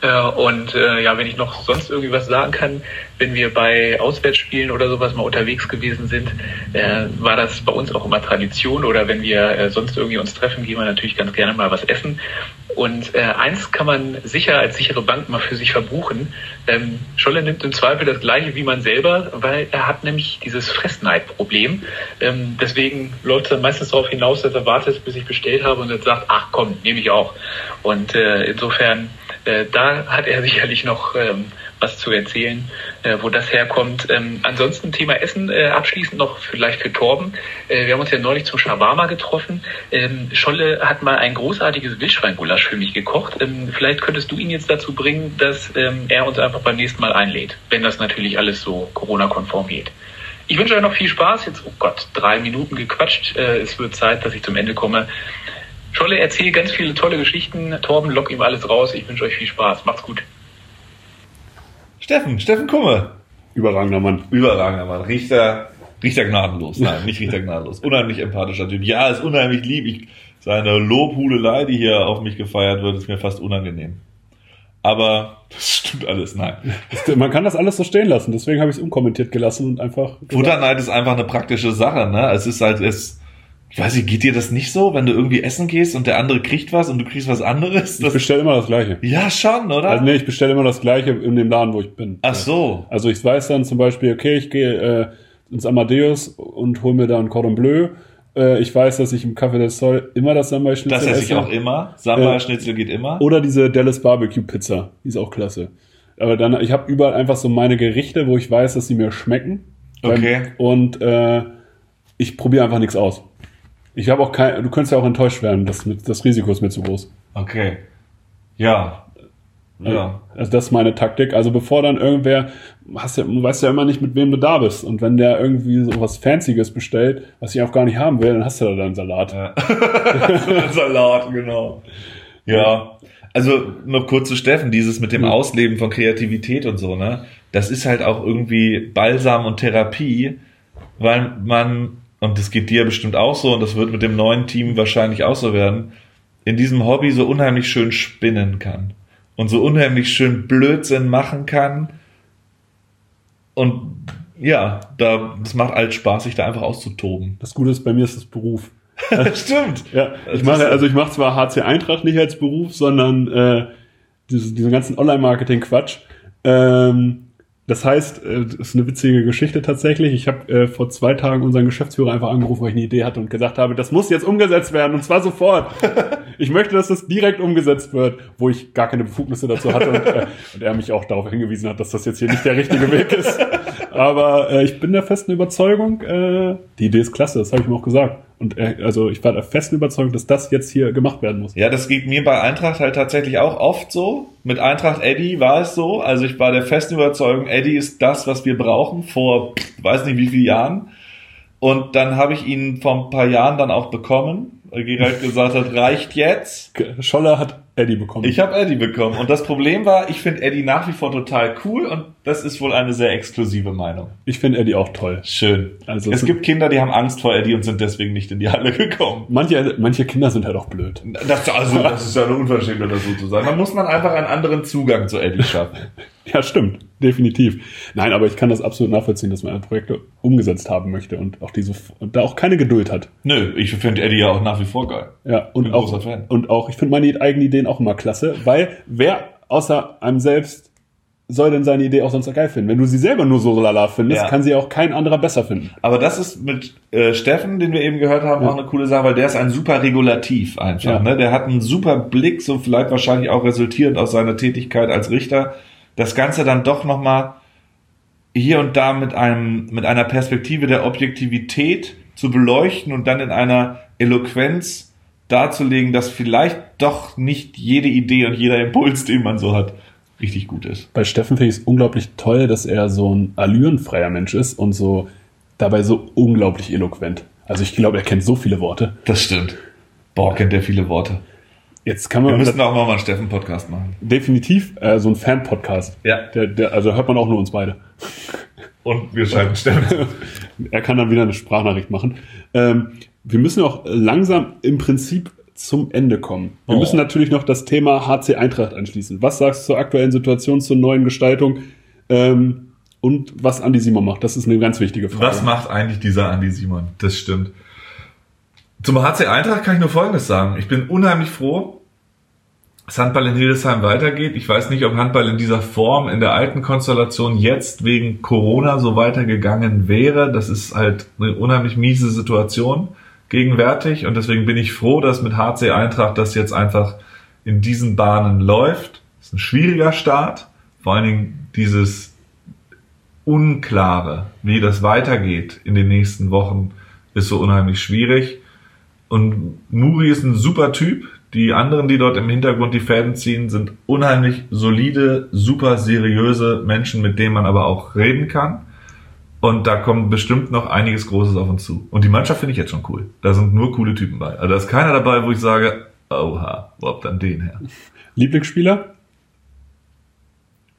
Äh, und äh, ja, wenn ich noch sonst irgendwie was sagen kann, wenn wir bei Auswärtsspielen oder sowas mal unterwegs gewesen sind, äh, war das bei uns auch immer Tradition. Oder wenn wir sonst irgendwie uns treffen, gehen wir natürlich ganz gerne mal was essen. Und äh, eins kann man sicher als sichere Bank mal für sich verbuchen. Ähm, Scholle nimmt im Zweifel das gleiche wie man selber, weil er hat nämlich dieses Fressneidproblem. Ähm, deswegen läuft dann meistens darauf hinaus, dass er wartet, bis ich bestellt habe und jetzt sagt, ach komm, nehme ich auch. Und äh, insofern äh, da hat er sicherlich noch ähm, was zu erzählen, äh, wo das herkommt. Ähm, ansonsten Thema Essen äh, abschließend noch vielleicht für Torben. Äh, wir haben uns ja neulich zum Shawarma getroffen. Ähm, Scholle hat mal ein großartiges Wildschweingulasch für mich gekocht. Ähm, vielleicht könntest du ihn jetzt dazu bringen, dass ähm, er uns einfach beim nächsten Mal einlädt, wenn das natürlich alles so Corona-konform geht. Ich wünsche euch noch viel Spaß. Jetzt, oh Gott, drei Minuten gequatscht. Äh, es wird Zeit, dass ich zum Ende komme. Scholle erzählt ganz viele tolle Geschichten. Torben, lock ihm alles raus. Ich wünsche euch viel Spaß. Macht's gut. Steffen, Steffen Kumme. Überragender Mann. Überragender Mann. Richter, Richter gnadenlos. Nein, nicht Richter gnadenlos. Unheimlich empathischer Typ. Ja, ist unheimlich lieb. Ich, seine Lobhudelei, die hier auf mich gefeiert wird, ist mir fast unangenehm. Aber das stimmt alles, nein. Man kann das alles so stehen lassen, deswegen habe ich es unkommentiert gelassen und einfach. gesagt, Futterneid ist einfach eine praktische Sache, ne? Es ist halt, es, ich weiß nicht, geht dir das nicht so, wenn du irgendwie essen gehst und der andere kriegt was und du kriegst was anderes? Ich Das, bestelle immer das Gleiche. ja, schon, oder? Also nee, ich bestelle immer das Gleiche in dem Laden, wo ich bin. Ach so. Also ich weiß dann zum Beispiel, okay, ich gehe äh, ins Amadeus und hole mir da ein Cordon Bleu. Äh, ich weiß, dass ich im Café del Sol immer das Sambal-Schnitzel Das esse ich esse. auch immer. Samba-Schnitzel geht immer. Oder diese Dallas Barbecue Pizza. Die ist auch klasse. Aber dann, ich habe überall einfach so meine Gerichte, wo ich weiß, dass sie mir schmecken. Okay. Und äh, ich probiere einfach nichts aus. Ich habe auch kein, du könntest ja auch enttäuscht werden, das, das Risiko ist mir zu groß. Okay. Ja. Ja. Also das ist meine Taktik. Also bevor dann irgendwer, hast ja, du weißt ja immer nicht, mit wem du da bist. Und wenn der irgendwie so was Fancyes bestellt, was ich auch gar nicht haben will, dann hast du da deinen Salat. Salat, genau. Ja. Also noch kurz zu Steffen, dieses mit dem. Ausleben von Kreativität und so, ne? Das ist halt auch irgendwie Balsam und Therapie, weil man, und das geht dir bestimmt auch so, und das wird mit dem neuen Team wahrscheinlich auch so werden, in diesem Hobby so unheimlich schön spinnen kann. Und so unheimlich schön Blödsinn machen kann. Und ja, da, das macht alt Spaß, sich da einfach auszutoben. Das Gute ist, bei mir ist das Beruf. Stimmt. Ja, Das ich mache, also ich mache zwar HC Eintracht nicht als Beruf, sondern äh, diese, diesen ganzen Online-Marketing-Quatsch. Ähm, das heißt, äh, das ist eine witzige Geschichte tatsächlich. Ich habe äh, vor zwei Tagen unseren Geschäftsführer einfach angerufen, weil ich eine Idee hatte und gesagt habe, das muss jetzt umgesetzt werden und zwar sofort. ich möchte, dass das direkt umgesetzt wird, wo ich gar keine Befugnisse dazu hatte und, äh, und er mich auch darauf hingewiesen hat, dass das jetzt hier nicht der richtige Weg ist. Aber äh, ich bin der festen Überzeugung, äh, die Idee ist klasse, das habe ich ihm auch gesagt. Und er, also ich war der festen Überzeugung, dass das jetzt hier gemacht werden muss. Ja, das geht mir bei Eintracht halt tatsächlich auch oft so. Mit Eintracht Eddie war es so. Also ich war der festen Überzeugung, Eddie ist das, was wir brauchen, vor weiß nicht wie vielen Jahren. Und dann habe ich ihn vor ein paar Jahren dann auch bekommen, Gerald gesagt hat, reicht jetzt. Scholler hat Eddie bekommen. Ich habe Eddie bekommen. Und das Problem war, ich finde Eddie nach wie vor total cool und das ist wohl eine sehr exklusive Meinung. Ich finde Eddie auch toll. Schön. Also es gibt Kinder, die haben Angst vor Eddie und sind deswegen nicht in die Halle gekommen. Manche, manche Kinder sind halt auch blöd. Das, also, das ist ja eine Unverschämtheit, das so zu sagen. Da muss man einfach einen anderen Zugang zu Eddie schaffen. Ja, stimmt. Definitiv. Nein, aber ich kann das absolut nachvollziehen, dass man Projekte umgesetzt haben möchte und auch diese, und da auch keine Geduld hat. Nö, ich finde Eddie ja auch nach wie vor geil. Ja, und auch, und auch, ich finde meine eigenen Ideen auch immer klasse, weil wer außer einem selbst soll denn seine Idee auch sonst geil finden? Wenn du sie selber nur so lala findest, Ja. kann sie auch kein anderer besser finden. Aber das ist mit äh, Steffen, den wir eben gehört haben, Ja. auch eine coole Sache, weil der ist ein super Regulativ einfach. Ja. Ne? Der hat einen super Blick, so vielleicht wahrscheinlich auch resultierend aus seiner Tätigkeit als Richter, das Ganze dann doch nochmal hier und da mit einem, mit einer Perspektive der Objektivität zu beleuchten und dann in einer Eloquenz darzulegen, dass vielleicht doch nicht jede Idee und jeder Impuls, den man so hat, richtig gut ist. Bei Steffen finde ich es unglaublich toll, dass er so ein allürenfreier Mensch ist und so dabei so unglaublich eloquent. Also ich glaube, er kennt so viele Worte. Das stimmt. Boah, kennt der viele Worte. Jetzt kann Wir man müssen auch mal einen Steffen-Podcast machen. definitiv äh, so ein Fan-Podcast. Ja. Der, der, also hört man auch nur uns beide. Und wir schreiben Steffen. Er kann dann wieder eine Sprachnachricht machen. Ähm, wir müssen auch langsam im Prinzip zum Ende kommen. Wir Oh. müssen natürlich noch das Thema HC Eintracht anschließen. Was sagst du zur aktuellen Situation, zur neuen Gestaltung ähm, und was Andi Simon macht? Das ist eine ganz wichtige Frage. Was macht eigentlich dieser Andi Simon? Das stimmt. Zum HC Eintracht kann ich nur Folgendes sagen. Ich bin unheimlich froh, dass Handball in Hildesheim weitergeht. Ich weiß nicht, ob Handball in dieser Form, in der alten Konstellation jetzt wegen Corona so weitergegangen wäre. Das ist halt eine unheimlich miese Situation gegenwärtig und deswegen bin ich froh, dass mit HC Eintracht das jetzt einfach in diesen Bahnen läuft. Das ist ein schwieriger Start. Vor allen Dingen dieses Unklare, wie das weitergeht in den nächsten Wochen, ist so unheimlich schwierig. Und Muri ist ein super Typ. Die anderen, die dort im Hintergrund die Fäden ziehen, sind unheimlich solide, super seriöse Menschen, mit denen man aber auch reden kann. Und da kommt bestimmt noch einiges Großes auf uns zu. Und die Mannschaft finde ich jetzt schon cool. Da sind nur coole Typen bei. Also da ist keiner dabei, wo ich sage, oha, wo habt dann den her? Lieblingsspieler?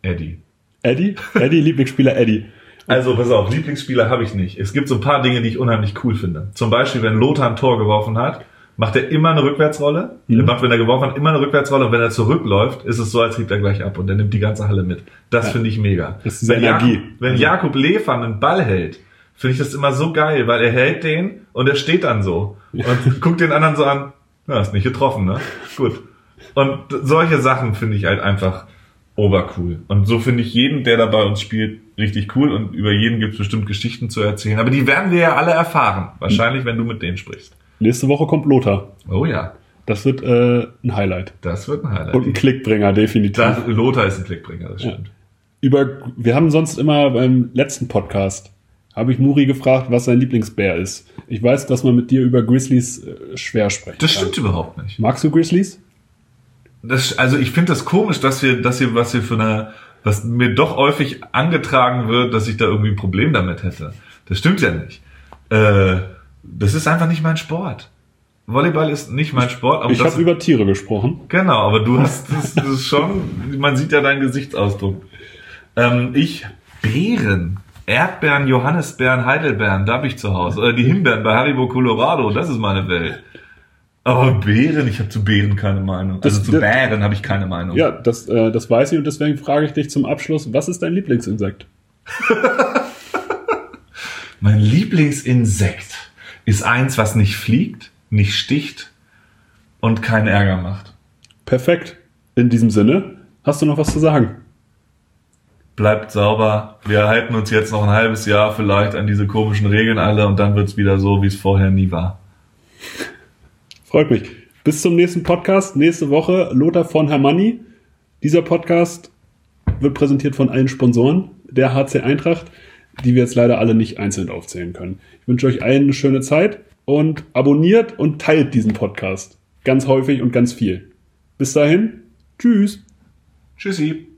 Eddie. Eddie? Eddie, Lieblingsspieler Eddie. Also, pass auf, Lieblingsspieler habe ich nicht. Es gibt so ein paar Dinge, die ich unheimlich cool finde. Zum Beispiel, wenn Lothar ein Tor geworfen hat, macht er immer eine Rückwärtsrolle. Mhm. Er macht, wenn er geworfen hat, immer eine Rückwärtsrolle. Und wenn er zurückläuft, ist es so, als hebt er gleich ab. Und er nimmt die ganze Halle mit. Das Ja. finde ich mega. Das ist wenn, Energie. Jakob, wenn Jakob Lefan einen Ball hält, finde ich das immer so geil, weil er hält den und er steht dann so. Und guckt den anderen so an, ja, ist nicht getroffen, ne? Gut. Und solche Sachen finde ich halt einfach obercool. Und so finde ich jeden, der da bei uns spielt, richtig cool. Und über jeden gibt es bestimmt Geschichten zu erzählen. Aber die werden wir ja alle erfahren. Wahrscheinlich, wenn du mit denen sprichst. Nächste Woche kommt Lothar. Oh ja, Das wird äh, ein Highlight. das wird ein Highlight. Und ein Klickbringer, definitiv. das, Lothar ist ein Klickbringer, das Ja. stimmt. Über, wir haben sonst immer beim letzten Podcast, habe ich Muri gefragt, was sein Lieblingsbär ist. Ich weiß, dass man mit dir über Grizzlies äh, schwer sprechen Das kann. stimmt überhaupt nicht. Magst du Grizzlies? Das, also ich finde das komisch, dass wir, dass wir, was wir für eine, was mir doch häufig angetragen wird, dass ich da irgendwie ein Problem damit hätte. Das stimmt ja nicht. Äh, das ist einfach nicht mein Sport. Volleyball ist nicht mein Sport. Aber ich habe über Tiere gesprochen. Genau, aber du hast das, das schon, man sieht ja deinen Gesichtsausdruck. Ähm, ich, Beeren, Erdbeeren, Johannisbeeren, Heidelbeeren, da hab ich zu Hause. Oder die Himbeeren bei Haribo Colorado, das ist meine Welt. Aber Beeren, ich habe zu Beeren keine Meinung. Also Das- zu das- Bären habe ich keine Meinung. Ja, das, äh, das weiß ich und deswegen frage ich dich zum Abschluss, was ist dein Lieblingsinsekt? Mein Lieblingsinsekt ist eins, was nicht fliegt, nicht sticht und keinen Ärger macht. Perfekt. In diesem Sinne, hast du noch was zu sagen? Bleibt sauber. Wir halten uns jetzt noch ein halbes Jahr vielleicht an diese komischen Regeln alle und dann wird's wieder so, wie es vorher nie war. Freut mich. Bis zum nächsten Podcast. Nächste Woche Lothar von Hermanni. Dieser Podcast wird präsentiert von allen Sponsoren der HC Eintracht, die wir jetzt leider alle nicht einzeln aufzählen können. Ich wünsche euch allen eine schöne Zeit und abonniert und teilt diesen Podcast ganz häufig und ganz viel. Bis dahin, tschüss. Tschüssi.